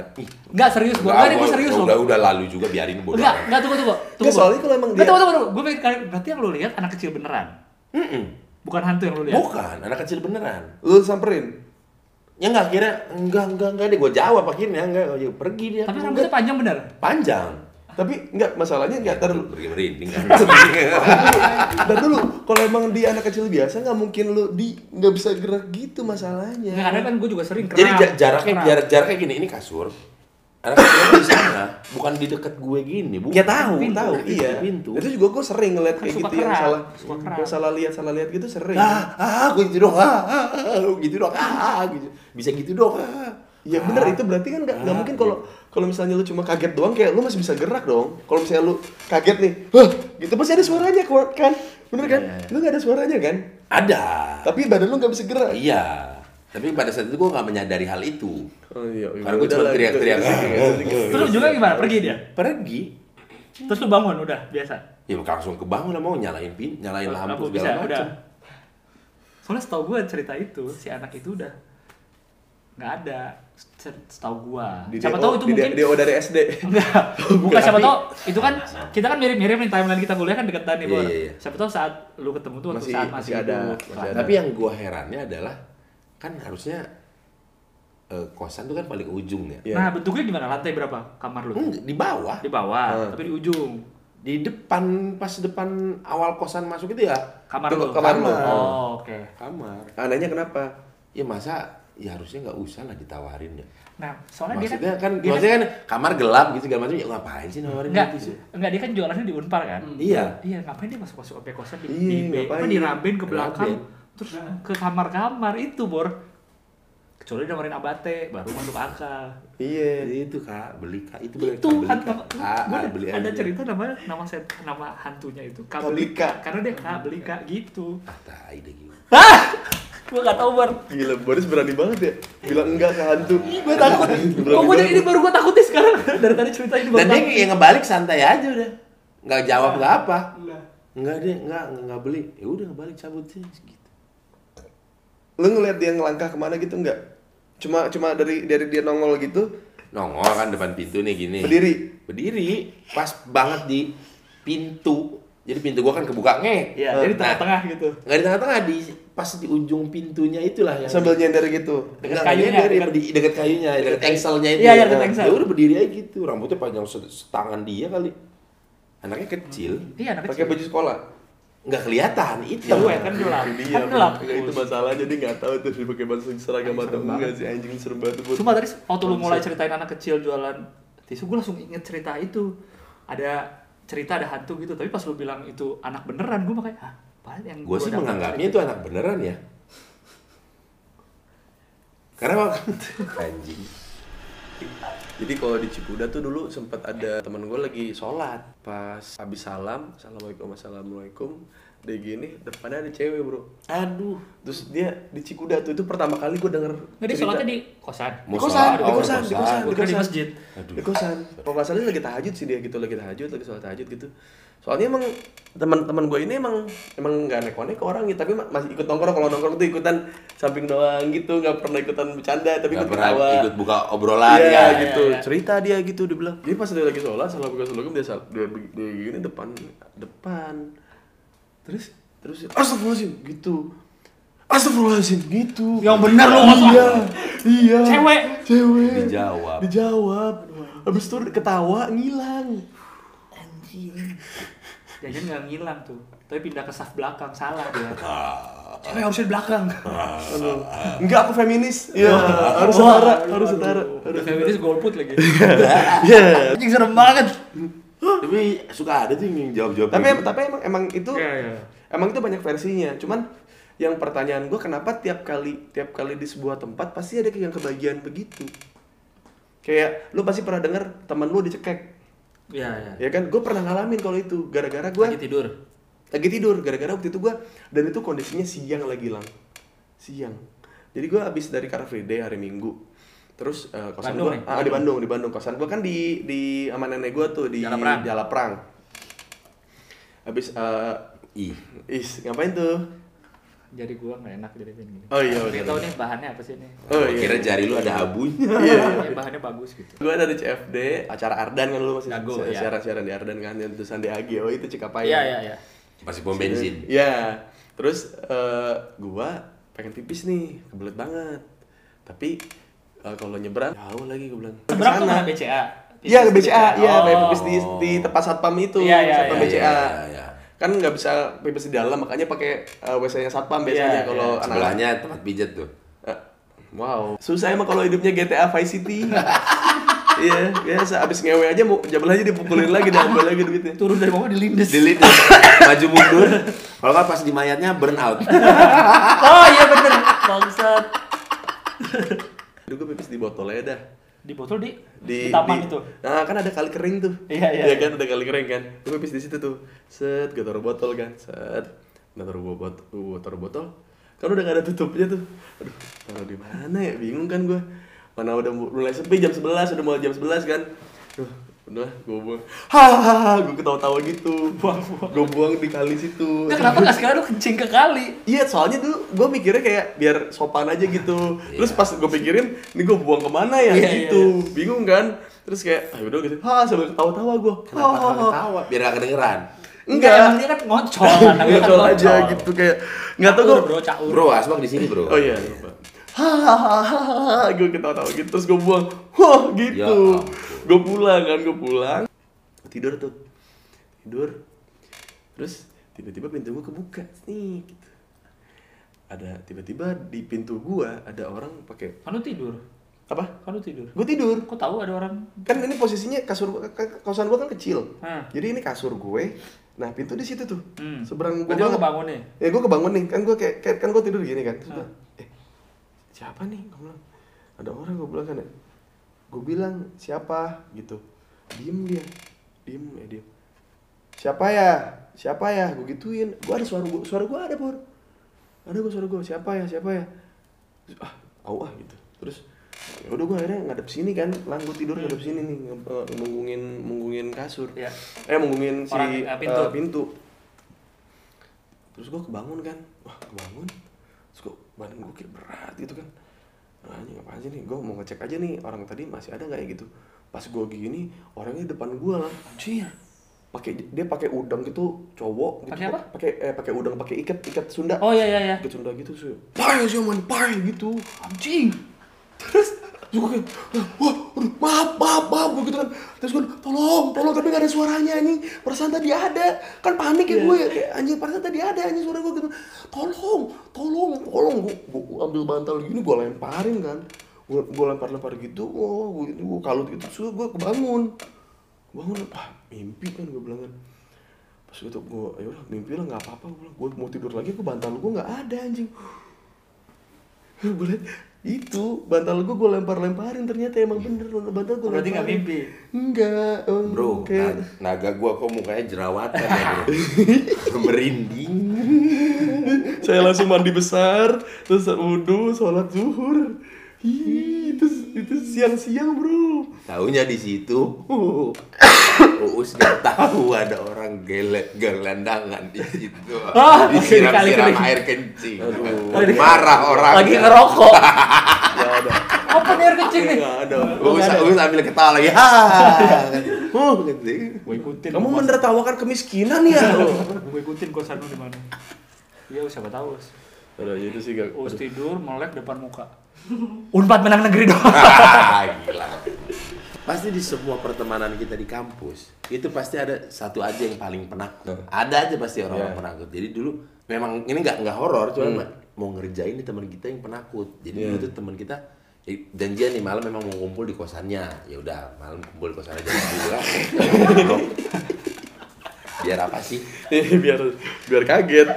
Nggak serius gua. nggak, Nggak, nih, gua gua- serius udah loh. udah lalu juga biarin bodoh Enggak, amat. enggak tunggu tunggu. Nggak, Tunggu. soalnya kalau emang Nggak, dia- tunggu tunggu tunggu. Gua pengen berarti yang lu lihat anak kecil beneran. Mm-mm. Bukan hantu yang lu lihat. bukan anak kecil beneran Lu samperin. ya nggak kira enggak enggak enggak deh gue jawab akhirnya enggak ya, pergi dia Tapi rambutnya panjang bener. panjang Tapi enggak masalahnya enggak tar dulu. merinding kan Tar dulu. Kalau emang dia anak kecil biasa nggak mungkin lu di nggak bisa gerak gitu masalahnya. Nggak, karena kan gua juga sering Jadi kram. ja- jaraknya jarak jaraknya gini, ini kasur. Anak kecilnya di sana, bukan di dekat gue gini, bukan. Ya tahu, Pintu, tahu, pintu, iya. pintu. Itu juga gue sering ngeliat kayak gitu yang salah, yang salah lihat, salah lihat gitu sering. Ah, ah, gue gitu dong, ah, ah, ah, gitu dong, ah, ah, gitu. Bisa gitu dong, ah. Ya bener itu berarti kan nggak nggak Ah, mungkin kalau kalau misalnya lu cuma kaget doang kayak lu masih bisa gerak dong. Kalau misalnya lu kaget nih, Hah, gitu pasti ada suaranya keluar kan? Bener kan? Iya, iya. Lu nggak ada suaranya kan? Ada. Tapi badan lu nggak bisa gerak. Iya. Tapi pada saat itu gue nggak menyadari hal itu. Oh iya. Karena gue cuma teriak-teriak. Terus juga gimana? Pergi dia. Pergi. Terus lu bangun udah biasa. Ya langsung kebangun lah mau nyalain pin, nyalain lampu, bisa, segala udah. macam. Soalnya setahu gua cerita itu si anak itu udah nggak ada Se- setahu gua. Di siapa tahu itu di mungkin DO dari SD. Enggak, bukan siapa tahu itu kan kita kan mirip-mirip nih timeline kita kuliah kan deketan nih, Iya, Bor. iya, iya. Siapa tahu saat lu ketemu tuh waktu Masih- saat masih masih, ada, masih ada. Tapi yang gue herannya adalah kan harusnya eh, kosan tuh kan paling ujung ya. Iya. Nah, bentuknya gimana? Lantai berapa kamar lu? Enggak, di bawah. Di bawah, Hmm. tapi di ujung. Di depan pas depan awal kosan masuk itu ya Kamar lu. kamar lu. Oh, oke. kamar. Anehnya kenapa? Ya masa ya harusnya nggak usah lah ditawarin ya. Nah, soalnya Maksudnya dia kan, dia maksudnya kan kamar gelap gitu segala macam ya ngapain sih nawarin enggak, gitu sih? enggak dia kan jualannya di Unpar kan? Iya. Iya, ngapain dia masuk-masuk sampai kosan di, Iya, di, apa, di Raben ke belakang, Raben. terus ke kamar-kamar itu, Bor. Kecuali nawarin abate, baru masuk akal. Iya. Itu kak beli kak itu beli itu beli hantu kak. Beli ada aja. cerita namanya nama set, nama hantunya itu Kablika. Kablika karena dia Kablika gitu Ah, tai deh gitu. gua gak tau bar. Gila, Boris berani banget ya. Bilang enggak ke hantu. gue takut. Kok gue jadi ini baru gue takut nih sekarang? Dari tadi cerita ini Dan dia yang ngebalik santai aja udah. nggak jawab nggak apa. Nggak deh nggak nggak beli. Ya udah nggak balik cabut sih gitu Lu ngeliat dia ngelangkah ke mana gitu nggak? Cuma cuma dari dari dia nongol gitu, nongol kan depan pintu nih gini. Berdiri. berdiri. Pas banget di pintu jadi pintu gua kan kebuka nge Iya, jadi Nah, tengah-tengah gitu. nggak di tengah-tengah di pas di ujung pintunya itulah yang Sambil nyender gitu. Dekat kayunya, dekat- di dekat kayunya, dekat engselnya itu. Iya, iya, ya. dekat engsel. Ya udah berdiri aja gitu, rambutnya panjang se- setangan dia kali. Anaknya kecil, Iya, anak Pakai baju sekolah. nggak kelihatan itu. Cewek kan gelap. Ini Kan dia, gelap. Itu masalah jadi nggak tahu tuh dia pakai baju seragam atau enggak sih anjing serem banget tuh. Cuma tadi waktu lu mulai ceritain anak kecil jualan tisu, gue langsung inget cerita itu. Ada cerita ada hantu gitu, tapi pas lu bilang itu anak beneran, gue makanya, padahal yang Gue sih menganggapnya itu anak beneran ya. Karena waktu anjing. Jadi kalau di Cipuda tuh dulu sempat ada teman gue lagi sholat pas habis salam, assalamualaikum assalamualaikum, dia gini depannya ada cewek bro, Aduh. terus dia di Cikuda tuh itu pertama kali gue denger Nggak, dia sholatnya di kosan. di kosan, di kosan, di kosan, di kira di kosan, masjid. Di kosan. Kalau nggak salah dia lagi tahajud sih dia gitu, lagi tahajud, lagi sholat tahajud gitu. Soalnya emang teman-teman gue ini emang emang nggak neko-neko orangnya, tapi ma- masih ikut nongkrong. Kalau nongkrong tuh ikutan samping doang gitu, nggak pernah ikutan bercanda, tapi Gak ikut pernah ketawa. ikut buka obrolan Iya ya. gitu, iya. cerita dia gitu dia bilang. Jadi pas dia lagi sholat, salah buka sholat dia, sal- dia, dia gini depan depan. Terus terus astagfirullahaladzim gitu. Astagfirullahaladzim gitu. Yang bener lu, Iya, iya. Cewek. Cewek. Dijawab. Dijawab. Habis itu ketawa ngilang. Jajan nggak ngilang tuh, tapi pindah ke saf belakang, salah dia. Cewek harusnya di belakang. Enggak aku feminis. Iya, harus setara, harus setara. Udah feminis golput lagi. Iya. Anjing serem banget. Tapi suka ada tuh yang jawab-jawab. Tapi kayak gitu. tapi emang emang itu Iya, iya. emang itu banyak versinya. Cuman yang pertanyaan gue kenapa tiap kali tiap kali di sebuah tempat pasti ada yang kebagian begitu. Kayak lu pasti pernah denger teman lu dicekek. Iya, iya. Ya kan? Gue pernah ngalamin kalau itu gara-gara gue Lagi tidur. lagi tidur gara-gara waktu itu gua dan itu kondisinya siang lagi lang siang jadi gua habis dari Car Free Day hari Minggu terus eh, kosan Bandung gua nih? ah, di Bandung di Bandung kosan gua kan di di sama nenek gua tuh di Jalaprang. Jalaprang habis eh Ih, is ngapain tuh Jadi gua nggak enak jadi gini. Oh iya, Pengen bener. tahu nih bahannya apa sih nih? oh gua kira jari lu ada abunya. iya bahannya bagus gitu. gua dari CFD acara Ardan kan lu masih Dago, si- iya. siaran-siaran di Ardan kan yang tulisan di AG oh itu Cikapaya Iya, iya, iya. Masih pom bensin. Iya. Terus eh, gua pengen pipis nih, kebelet banget. Tapi eh, kalau nyebrang jauh lagi gue bilang. Seberang tuh mana BCA? Iya ke BCA, iya Oh. pipis di, di tempat satpam itu, Iya, iya, satpam iya, BCA. iya, iya. Kan nggak bisa pipis di dalam, makanya pakai eh, WC-nya satpam Iya, biasanya kalau iya. anak Sebelahnya tempat pijat tuh. Eh, Wow, susah emang kalau hidupnya GTA Vice City. Iya, biasa abis ngewe aja mau jabal aja dipukulin lagi, diambil lagi duitnya. Turun dari bawah dilindes. Delete maju mundur. Kalau nggak pas di mayatnya burn out. Oh iya bener. Bangsat. Gue pipis di botolnya dah. Di botol di di, di taman di- itu. Nah, kan ada kali kering tuh. Iya, iya. kan ada kali kering kan. Gue pipis di situ tuh. Set, gue taruh botol kan. Set. Gue taruh botol, gue taruh botol. Kan udah gak ada tutupnya tuh. Aduh, taruh di mana ya? Bingung kan gue. Mana udah mu- mulai sepi jam 11, udah mulai jam 11 kan. Duh, udah gue buang. Hahaha, gue ketawa-tawa gitu. Buang, Gue buang di kali situ. Nah, kenapa nggak sekarang lu kencing ke kali? Iya, soalnya dulu gue mikirnya kayak biar sopan aja gitu. Terus pas gue pikirin, ini gue buang ke mana ya Iya, gitu. Bingung kan? Terus kayak, ah udah gitu. Ha, sambil ketawa-tawa gue. Kenapa kalian ketawa? Biar gak kedengeran. Enggak, emang dia kan ngocol kan Ngocol aja gitu kayak nggak tahu Caur, gue. bro, caur. Bro, asbak di sini, Bro. Oh iya, lupa. Hahaha, gue ketawa-tawa gitu terus gue buang. Wah, Ya gitu. ampun. gue pulang kan, gue pulang. Tidur tuh. Tidur. Terus tiba-tiba pintu gue kebuka nih gitu. Ada tiba-tiba di pintu gua ada orang pakai Kan lu tidur. apa? Kan lu tidur. Gue tidur. Kok tahu ada orang? Kan ini posisinya kasur ka- kosan gua kan kecil. Hah. Jadi ini kasur gue. Nah, pintu di situ tuh. Hmm. Seberang Berarti lu banget. kebangun nih? Ya gue kebangun nih, kan gue kayak, kayak- kan gue tidur gini kan. Terus Hmm. Siapa nih? Gue bilang ada orang gue bilang kan ya. Gue bilang siapa gitu. Diem dia, diem ya diem. Siapa ya? Siapa ya? Gue gituin. Gue ada suara gue, suara gue ada pur. Ada gue suara gue. Siapa ya? Siapa ya? Terus, ah, au ah gitu. Terus ya udah gue akhirnya ngadep sini kan lang gue tidur ngadep sini nih menggungin menggungin kasur Iya. eh menggungin si Orang, eh, pintu. eh, pintu terus gue kebangun kan wah kebangun terus gue badan gue kayak berat gitu kan. Nah, anjing apa aja nih? Gue mau ngecek aja nih orang tadi masih ada nggak ya? Gitu. Pas gue gini orangnya depan gue lah. Anjir pakai dia pakai udang gitu cowok gitu. Pakai apa? pakai eh pakai udang pakai ikat ikat Sunda. Oh iya iya iya. ikat Sunda gitu sih pai sih man pai gitu. Anjing. terus gue kayak wah aduh, maaf maaf maaf gue gitu kan. Terus gue tolong tolong tapi gak ada suaranya anjing. Perasaan tadi ada. Kan panik ya gue ya kayak anjing perasaan tadi ada anjing suara gue gitu. Tolong tolong tolong. Gue, gue ambil bantal gini gue lemparin kan. Gue, gue lempar lempar gitu oh gue gue kalut gitu terus gue kebangun. Bangun ah mimpi kan gue bilang kan. Pas gitu gue ayo mimpi lah nggak apa-apa gue bilang. Gue mau tidur lagi gue bantal gue nggak ada anjing. Gue liat itu bantal gue gue lempar-lemparin ternyata emang bener. Bantal gue Berarti nggak mimpi? enggak emang Bro, kayak na- naga gua kok mukanya jerawatan ya bro? Merinding. Saya langsung mandi besar terus wudhu sholat zuhur. Ih, itu itu siang-siang bro. Taunya di situ. Uus nggak tahu ada orang gele gelandangan di situ Ah, Disiram-siram air kencing Aduh. Marah orang Lagi ngerokok. nih air kecil nih? ada Uus, Uus ambil ketawa lagi ha Oh, gitu. Gue ikutin. kamu menertawakan kemiskinan ya Gue ikutin kosan lu di mana. Iya, siapa tahu. Us. Aduh, itu sih gak Us tidur melek depan muka. Unpad menang negeri dong. Ah, Gila. Pasti di semua pertemanan kita di kampus itu pasti ada satu aja yang paling penakut. Ada aja pasti orang-orang Iya. penakut. Jadi dulu memang ini nggak nggak horor, cuma mau ngerjain nih teman kita yang penakut. Jadi Iya. dulu tuh teman kita eh, janjian nih malam memang mau kumpul di kosannya. Ya udah malam kumpul di kosannya jam dua. Biar apa sih? biar biar kaget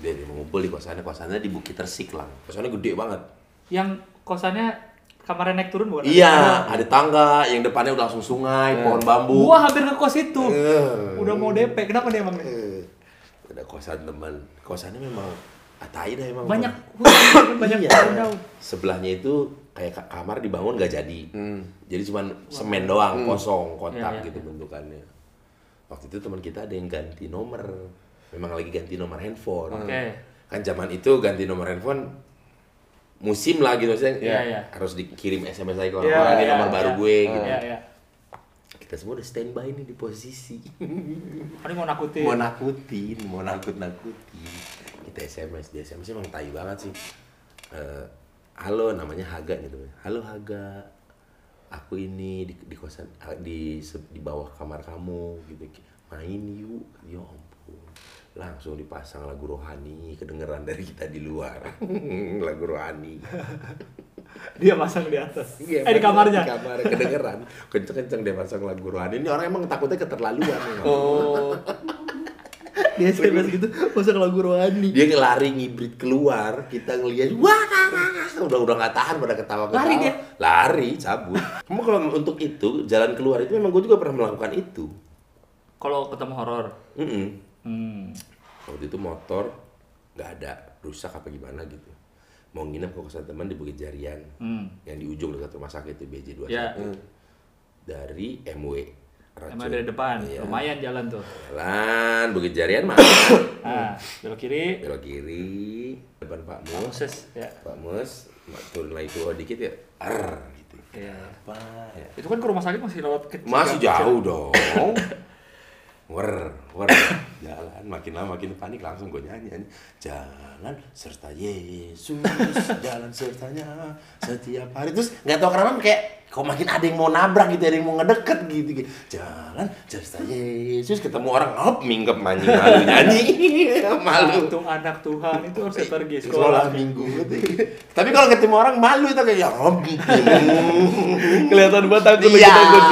dia mau ngumpul di kosannya, kosannya di Bukit Tersik lah. Kosannya gede banget. Yang kosannya kamarnya naik turun bukan? Iya, ada tangga, yang depannya udah langsung sungai, pohon bambu. Gua hampir ke kos itu. Eh. Udah mau DP. Kenapa nih emang? Eh, ada kosan teman kosannya memang atai dah emang Banyak hutan, banyak Iya. sebelahnya itu kayak ka- kamar dibangun gak jadi jadi cuman semen doang kosong kotak Iya, iya, gitu bentukannya waktu itu teman kita ada yang ganti nomor memang lagi ganti nomor handphone Oke. kan zaman itu ganti nomor handphone musim lah gitu maksudnya Iya, iya. harus dikirim SMS lagi ke Iya, orang-orang ini iya, nomor baru iya. gue gitu Iya, iya. kita semua udah standby nih di posisi Ini mau nakutin. mau nakutin, mau nakut-nakutin. Kita SMS, dia SMS emang tai banget sih. Eh, halo, namanya Haga gitu. Halo Haga, aku ini di, di kosan di di bawah kamar kamu gitu. Main yuk, ya ampun. Langsung dipasang lagu rohani, kedengeran dari kita di luar. lagu rohani. Dia pasang di atas. Iya, eh di kamarnya. Di kamar kedengeran. Kenceng-kenceng dia pasang lagu rohani. Ini orang emang takutnya keterlaluan. oh Dia SMS gitu, pasang lagu rohani. Dia ngelari ngibrit keluar, kita ngeliat, wah, udah udah nggak tahan pada ketawa ketawa. Lari dia? Lari, cabut. Kamu kalau untuk itu jalan keluar itu memang gue juga pernah melakukan itu. Kalau ketemu horor. Mm-mm. Hmm. Waktu itu motor nggak ada, rusak apa gimana gitu. Mau nginep ke kosan teman di Bukit Jarian, Hmm. yang di ujung dekat rumah sakit itu BJ 21 Ya. dari MW. Racun. Emang dari depan. Iya. Lumayan jalan tuh. Jalan Bukit Jarian mah. Nah, belok kiri. belok kiri depan Pak Mus Moses ya. Pak Mus turun lagi keluar dikit ya ar gitu Iya. apa ya Itu kan ke rumah sakit masih lewat kecil. masih kecil. jauh dong wer wer jalan makin lama makin panik langsung gue nyanyi nyanyi. jalan serta Yesus jalan sertanya setiap hari terus nggak tahu kenapa kayak kok makin ada yang mau nabrak gitu ada yang mau ngedeket gitu, gitu. jalan serta Yesus ketemu orang hop nyanyi malu nyanyi malu Untuk anak Tuhan itu harus pergi sekolah sekolah. minggu tapi kalau ketemu orang malu itu kayak ya Robi kelihatan banget takut lagi Iya. takut.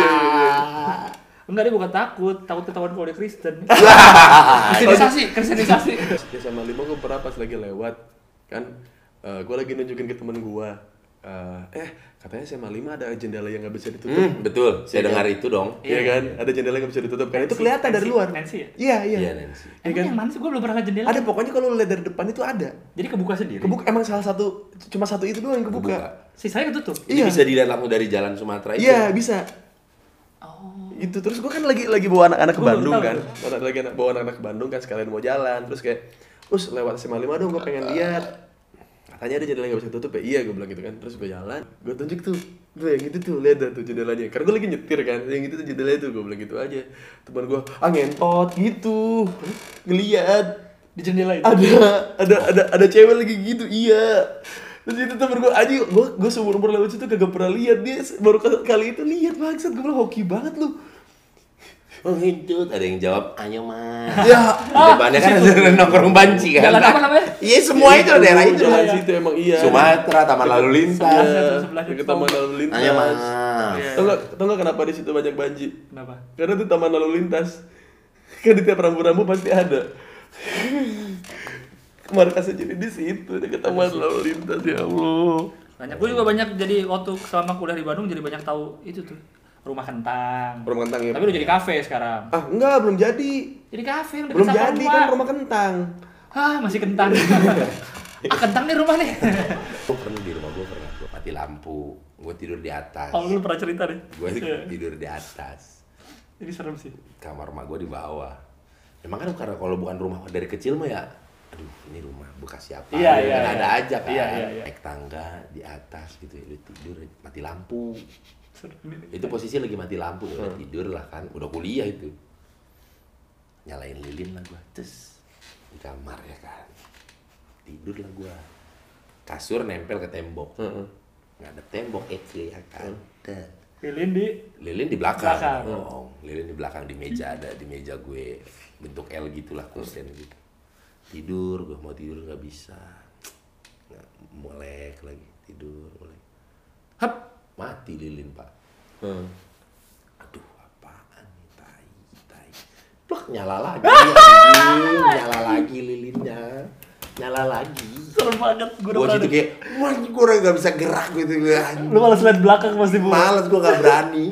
Enggak dia bukan takut, takut ketahuan kalau dia Kristen. Iya. Kristenisasi, kristenisasi. ya sama lima gue pernah pas lagi lewat kan gue lagi nunjukin ke temen gue eh, eh katanya SMA 5 ada jendela yang nggak bisa ditutup. Hmm, betul. Saya Iya dengar itu dong. Iya kan? Ada jendela yang nggak bisa ditutup kan? Itu Nancy- kelihatan dari Nancy- luar. Nancy ya? Iya, iya. Iya, Nancy. Iya Emang kan? yang mana sih? Gue belum pernah ke jendela. Ada pokoknya kalau lihat dari depan itu ada. Jadi kebuka sendiri. Kebuka emang salah satu cuma satu itu doang yang kebuka. Kebuka. Sisanya ketutup. Ini Iya. bisa dilihat langsung dari jalan Sumatera itu. Iya, bisa. Oh. Itu terus gua kan lagi lagi bawa anak-anak ke Bandung tahu kan. Anak- Lagi anak bawa anak-anak ke Bandung kan sekalian mau jalan terus kayak Us lewat SMA 5 dong, gue pengen lihat. Katanya ada jendela yang gak bisa tutup ya? Iya, gue bilang gitu kan. Terus gue jalan, gue tunjuk tuh. Tuh yang itu tuh, lihat dah tuh jendelanya. Karena gue lagi nyetir kan, yang itu tuh jendelanya tuh. Gue bilang gitu aja. Teman gue, ah ngentot gitu. Ngeliat. Di jendela itu. Ada, ada, ada, ada cewek lagi gitu, iya. Terus itu temen gue, aja gue, gue seumur umur lewat situ kagak pernah lihat dia baru kali- itu lihat maksud gue bilang hoki banget lu. Oh ada yang jawab, ayo mas. Ya, Di depannya kan ada nongkrong banci kan. Jalan apa namanya? Iya semua itu daerah itu. Jalan situ emang iya. Sumatera, Taman Lalu Lintas. Ke taman lalu lintas. Ayo mas. Iya. Tau gak, tau gak kenapa di situ banyak banji? Kenapa? Karena itu taman lalu lintas. Kan di tiap rambu-rambu pasti ada. Markasnya jadi di situ, dekat taman lalu lintas ya Allah. Banyak. Gue juga banyak jadi waktu selama kuliah di Bandung jadi banyak tahu itu tuh rumah kentang. Rumah kentang ya. Tapi udah jadi kafe sekarang. Ah, enggak, belum jadi. Jadi kafe Belum jadi rumah. kan rumah kentang. Hah, masih kentang. ah, kentang nih rumah nih. Gue pernah di rumah gue pernah, gue mati lampu, gue tidur di atas. Oh, lu pernah cerita deh. Gue Iya. tidur di atas. Ini serem sih. Kamar rumah gue di bawah. Emang kan karena kalau bukan rumah dari kecil mah ya, aduh ini rumah bekas siapa? Iya, iya, Kan iya. ada aja kan. Iya, iya, iya. Naik tangga di atas gitu, ya, udah tidur mati lampu. Itu posisi lagi mati lampu, ya udah tidur lah kan, udah kuliah itu. Nyalain lilin lah gua, tes di kamar ya kan. Tidur lah gua. Kasur nempel ke tembok. Heeh. Nggak ada tembok itu ya kan. Dan Lilin di lilin di belakang. Belakang. dong. Lilin di belakang di meja ada di meja gue bentuk L gitulah kusen gitu. Tidur, gue mau tidur nggak bisa. Nggak melek lagi tidur melek. Hap, mati lilin pak. Heeh. Aduh, apaan nih, tai, tai. Plak, nyala lagi, anjing. nyala lagi lilinnya. Nyala lagi. serem banget. Gue udah situ kayak, wah gue udah gak bisa gerak gitu. gue. Lu malas lihat belakang pasti bu. Males gue gak berani.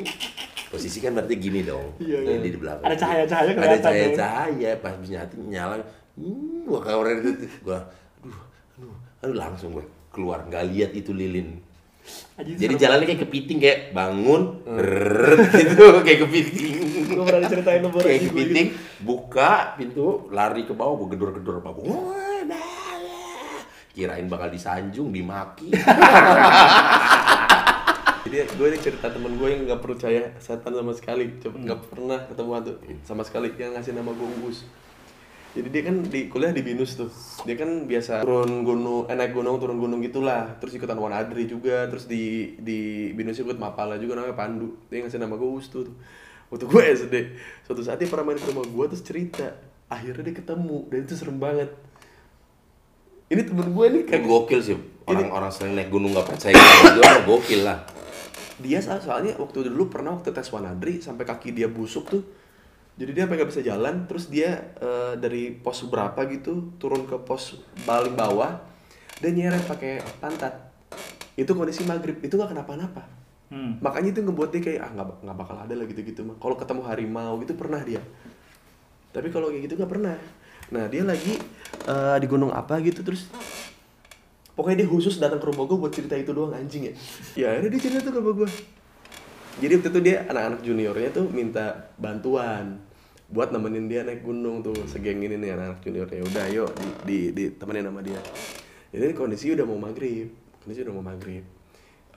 Posisi kan berarti gini dong. Iya, Ini iya. di belakang. Ada cahaya-cahaya Ada kelihatan cahaya-cahaya. Pas nyati nyala. Hmm, gua kamar itu. Gua, aduh, aduh, aduh langsung gue keluar. Gak lihat itu lilin. Anjing, Jadi jalannya kayak kepiting kayak bangun, Hmm. rrrr, gitu kayak kepiting. Gue pernah diceritain lu kayak gue kepiting, buka pintu, lari ke bawah, gue gedor-gedor apa? Nah. Kirain bakal disanjung, dimaki. Jadi gue ini cerita temen gue yang nggak percaya setan sama sekali, coba nggak pernah ketemu hantu sama sekali yang ngasih nama gue Uus. Jadi dia kan di kuliah di binus tuh, dia kan biasa turun gunung, eh, naik gunung turun gunung gitulah, terus ikutan Wan Adri juga, terus di di binus ikut Mapala juga namanya Pandu, dia ngasih nama gue Uus tuh. Waktu gue SD, suatu saat dia pernah main ke rumah gue terus cerita, akhirnya dia ketemu dan itu serem banget. Ini temen gue nih Kayak kayak gokil sih. Orang-orang sering naik gunung gak percaya gitu gokil lah. dia so- soalnya waktu dulu pernah waktu tes Wanadri sampai kaki dia busuk tuh jadi dia sampai nggak bisa jalan terus dia eh, dari pos berapa gitu turun ke pos paling bawah dan nyeret pakai pantat. Itu kondisi maghrib itu nggak kenapa-napa. Hmm. makanya itu ngebuat dia kayak ah nggak nggak bakal ada lah gitu-gitu mah. Kalau ketemu harimau gitu pernah dia. Tapi kalau kayak gitu nggak pernah. Nah dia lagi eh, di gunung apa gitu terus pokoknya dia khusus datang ke rumah gue buat cerita itu doang anjing ya. Ya akhirnya dia cerita tuh ke rumah gue jadi waktu itu dia anak-anak juniornya tuh minta bantuan buat nemenin dia naik gunung tuh segeng ini nih anak-anak juniornya udah yuk di, di, di temenin sama dia. Jadi kondisi udah mau maghrib kondisi udah mau maghrib.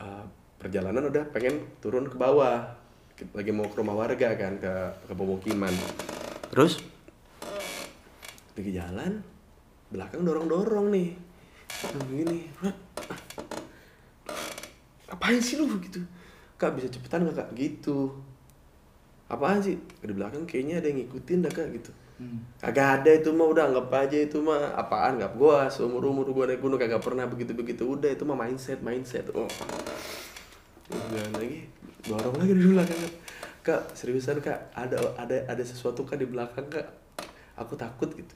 Eh, perjalanan udah pengen turun ke bawah. Lagi mau ke rumah warga kan ke ke pemukiman. Terus? Lagi jalan belakang dorong dorong nih begini "Hah? apain sih lu gitu? Kak bisa cepetan nggak kak? Gitu apaan sih? Di belakang kayaknya ada yang ngikutin dah kak gitu. Hmm. Kagak ada itu mah udah anggap aja itu mah apaan nggak gua seumur umur gua naik gunung kagak pernah begitu begitu udah itu mah mindset mindset. Oh. Udah lagi dorong lagi di belakang kak. Seriusan kak ada ada ada sesuatu kak di belakang kak. Aku takut gitu.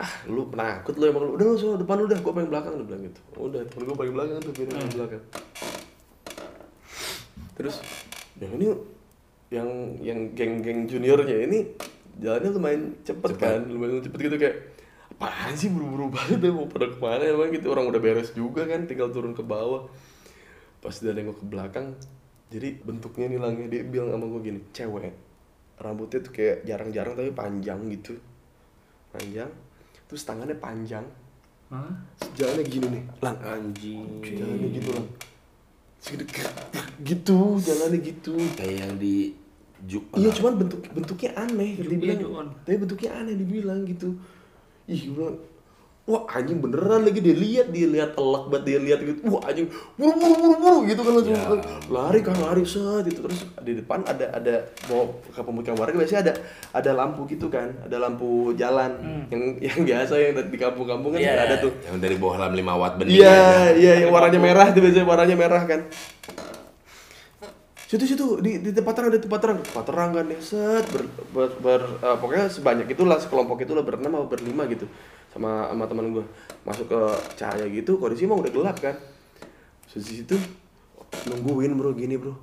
Ah lu penakut lu emang lu. Udah lu sono depan lu udah gue paling belakang lu bilang gitu. Udah temen gue paling belakang tuh pindah paling belakang. Terus yang ini yang yang geng-geng juniornya ini jalannya lumayan cepet, Cepet. kan lumayan cepet gitu kayak apaan sih buru-buru banget ya mau pada ke mana emang gitu orang udah beres juga kan tinggal turun ke bawah. Pas dia nengok ke belakang jadi bentuknya nih langnya dia bilang sama gue gini cewek rambutnya tuh kayak jarang-jarang tapi panjang gitu. Panjang terus tangannya panjang. Hah? jalannya gini nih. Lang Anjing. jalannya gitu lang. Segede- gitu jalannya gitu. Kayak yang di juk. iya cuman bentuk bentuknya aneh Juk- dibilang iya, tapi bentuknya aneh dibilang gitu ih gue bilang wah anjing beneran lagi dia lihat dia lihat telak banget dia lihat gitu wah anjing buru buru buru buru gitu kan langsung Ya kan. lari kan lari set itu terus di depan ada ada mau ke pemukiman warga biasanya ada ada lampu gitu kan ada lampu jalan yang yang biasa yang di kampung-kampung kan Hmm. Iya. suka ada tuh Yang dari bawah lam 5 watt bening Iya, aja. iya, yang warnanya merah tuh biasanya warnanya merah kan. Situ situ di, di tempat terang, di tempat terang, tempat terang kan ya set ber, ber, ber- eh, pokoknya sebanyak itulah sekelompok itulah berenam atau berlima gitu sama sama teman gue masuk ke cahaya gitu kondisi emang udah gelap kan. Terus di situ nungguin bro gini bro.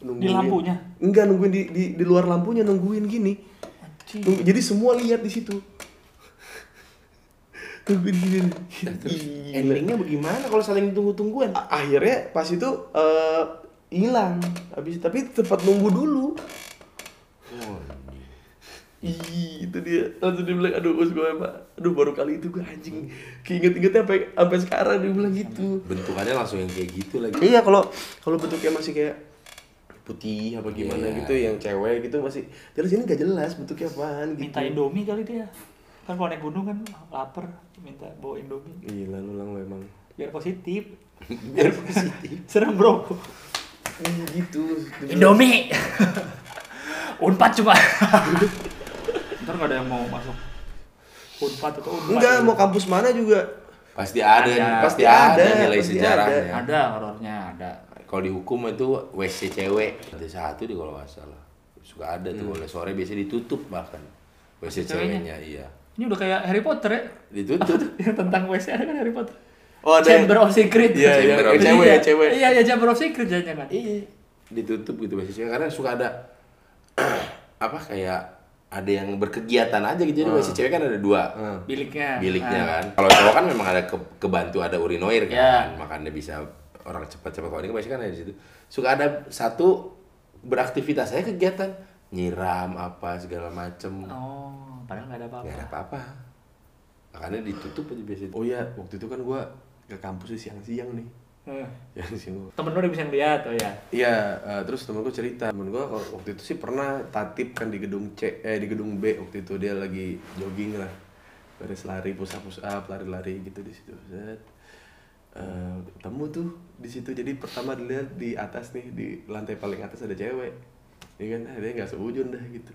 Nungguin. lampunya? Enggak nungguin di, di di luar lampunya nungguin gini. Nunggu- jadi semua lihat di situ. nungguin gini. Gila. endingnya bagaimana kalau saling tunggu-tungguan? A- akhirnya pas itu eh, hilang habis tapi tempat nunggu dulu Oh, Ih, itu dia langsung dia bilang aduh us gue pak aduh baru kali itu gue anjing keinget-ingetnya sampai sampai sekarang dia bilang gitu bentukannya langsung yang kayak gitu lagi. iya kalau kalau bentuknya masih kayak putih apa gimana Iya. gitu yang cewek gitu masih jelas ini gak jelas bentuknya apaan gitu Minta Indomie kali dia. Kan kalau naik gunung kan lapar, minta bawa Indomie. gila lu lang emang Biar positif. Biar positif. Serem bro. Ih, gitu Indomie. Unpad cuma. Ntar nggak ada yang mau masuk. Unpad atau Unpad. enggak mau kampus mana juga Pasti ada, Ada. pasti Pasti ada, ada, nilai pasti sejarahnya. ada. Ada horornya, ada. Kalau dihukum itu WC cewek ada satu di kalau nggak salah. Suka ada tuh oleh sore biasanya ditutup bahkan WC Ceweknya? ceweknya iya. Ini udah kayak Harry Potter ya. Ditutup. yang tentang WC ada kan Harry Potter. Oh ada Chamber of Secret. Iya, iya, cewek, Iya, cewek. Iya, iya Chamber of Secret jangan kan. Iya, ditutup gitu cewek karena suka ada apa kayak ada yang berkegiatan aja gitu. Jadi WC cewek kan ada dua. Biliknya. biliknya Ah. kan. Kalau cowok kan memang ada ke- kebantu ada urinoir kan, Ya. makanya bisa orang cepat-cepat kalau ini pasti kan ada di situ. Suka ada satu beraktivitas saya kegiatan nyiram apa segala macem Oh, padahal nggak ada apa-apa. nggak ada apa-apa. Makanya ditutup aja biasanya. oh iya waktu itu kan gua ke kampus di siang-siang nih Hmm. siang-siang gua Temen lu udah bisa ngeliat, oh ya. Iya, eh, terus temen gue cerita, temen gue waktu itu sih pernah tatip kan di gedung C, eh di gedung B waktu itu dia lagi jogging lah, beres lari push up push up lari-lari gitu di situ. Set. Eh, ketemu tuh di situ jadi pertama dilihat di atas nih di lantai paling atas ada cewek, ya kan? Dia nggak seujun dah gitu.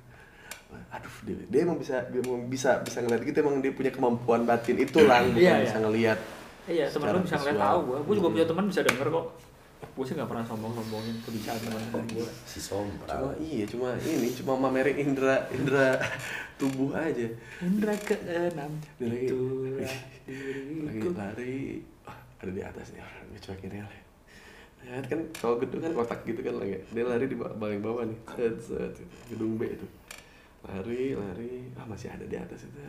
Aduh, dia, dia emang bisa dia emang bisa bisa ngeliat gitu emang dia punya kemampuan batin itu lah, bukan Iya, bisa iya. ngeliat. Iya, temen lu bisa ngeliat tahu gua. Gua juga punya teman bisa denger kok. Gue sih nggak pernah sombong-sombongin kebiasaan teman-teman gue. Si sombral. Cuma iya, cuma ini cuma mamerin indra indra tubuh aja. Indra Dia lagi- itu lagi lari. Wah, ada di atas nih orang. Gue cuekin ya Ya, kan kalau gedung kan kotak gitu kan lagi. Dia lari di paling bawah nih. Set, set, gedung B itu. Lari lari. Ah masih ada di atas itu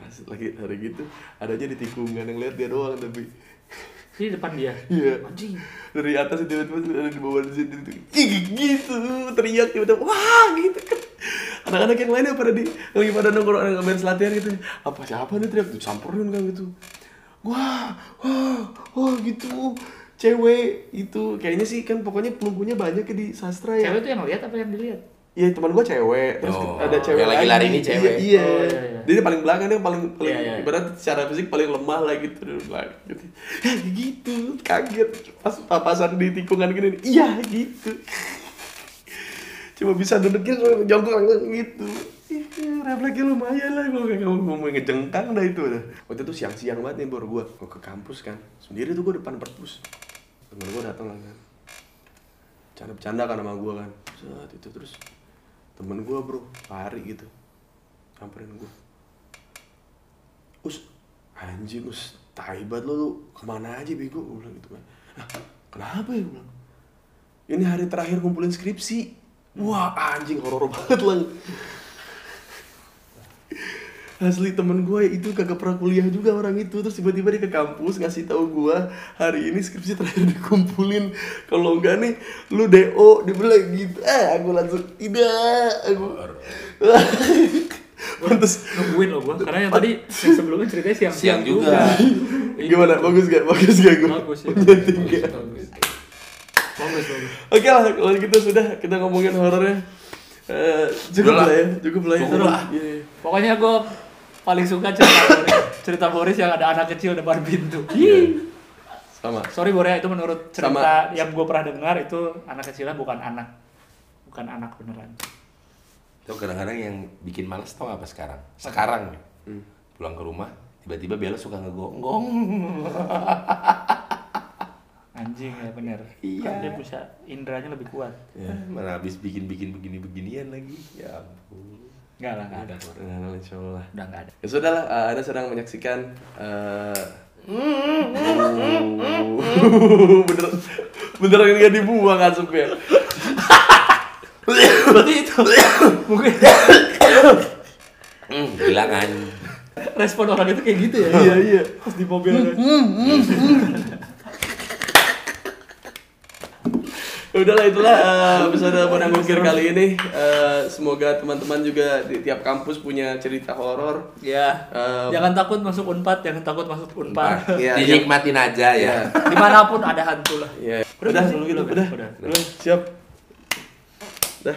lagi lari gitu ada aja di tikungan yang lihat dia doang tapi di depan dia. iya Anjing. dari atas itu tiba-tiba ada di bawah di situ gitu. Gitu teriak tiba-tiba wah gitu kan anak-anak yang lainnya pada di lagi pada nongkrong ada main latihan gitu apa siapa nih teriak tuh samperin kan gitu wah wah wah gitu cewek itu kayaknya sih kan pokoknya pelunggunya banyak ya di sastra ya Cewek tuh yang lihat apa yang dilihat? Iya teman gue cewek, terus Oh, ada cewek yang lagi lari ini cewek. Iya, iya. Oh, iya, iya. Dia paling belakang dia paling paling Iya, iya. ibarat secara fisik paling lemah lah gitu belakang gitu. Ya, gitu, kaget pas papasan di tikungan gini. Iya gitu. Cuma bisa dudukin jongkok gitu. Ih, Refleksnya lumayan lah kalau kayak mau ngejengkang dah itu dah. Waktu itu siang-siang banget nih baru gua gua ke kampus kan. Sendiri tuh gua depan perpus. Temen gua datang lah kan. Bercanda-bercanda kan sama gua kan. Saat itu terus temen gua bro. Lari gitu. Samperin gua. Us anjing us. Taibat lo lu ke mana aja bego? Gue bilang gitu kan "Hah, kenapa ya? Gue bilang. Ini hari terakhir kumpulin skripsi. Wah anjing horor banget lah asli temen gue itu kagak pernah kuliah juga orang itu. Terus tiba-tiba dia ke kampus ngasih tahu gue hari ini skripsi terakhir dikumpulin. Kalau enggak nih lu do dia bilang gitu. Eh aku langsung tidak aku pantes. Nungguin loh gua karena yang tadi yang sebelumnya ceritanya siang Siang juga. gimana? Bagus gak? Bagus gak gue bagus ya bagus gak? bagus bagus. Bagus Oke lah, kalau gitu sudah kita ngomongin horornya. Eh, cukup Udah lah. lah ya, cukup lah ya. Cukup lah. Pokoknya gua paling suka cerita Boris cerita Boris yang ada anak kecil depan pintu Ih. Sama. sorry Boris ya, itu menurut cerita Sama. yang gua pernah dengar itu anak kecilnya bukan anak bukan anak beneran Itu kadang-kadang yang bikin males tau apa sekarang? Sekarang nih, pulang ke rumah, tiba-tiba Bella suka ngegonggong. anjing ya bener Iya. Kan dia bisa indranya lebih kuat Iya. Mana habis bikin-bikin begini-beginian lagi. Ya ampun. Enggak lah, enggak ada. Nah, nah, insya Allah. udah enggak ada. Ya sudah lah, eh, Anda sedang menyaksikan eh bener bener nggak dibuang asupnya berarti itu. Mungkin. Hmm, bilangan. respon orang itu kayak gitu ya? Iya iya. Pas di mobil ada. Ya udahlah itulah eh, episode Bonang Gokir kali ini Eh, semoga teman-teman juga di tiap kampus punya cerita horor ya Eh, jangan takut masuk unpad jangan takut masuk unpad Iya, Dinikmatin aja ya. di mana pun ada hantu lah Iya. Udah, Udah, gitu ya? udah. Udah. Udah, siap. Dah.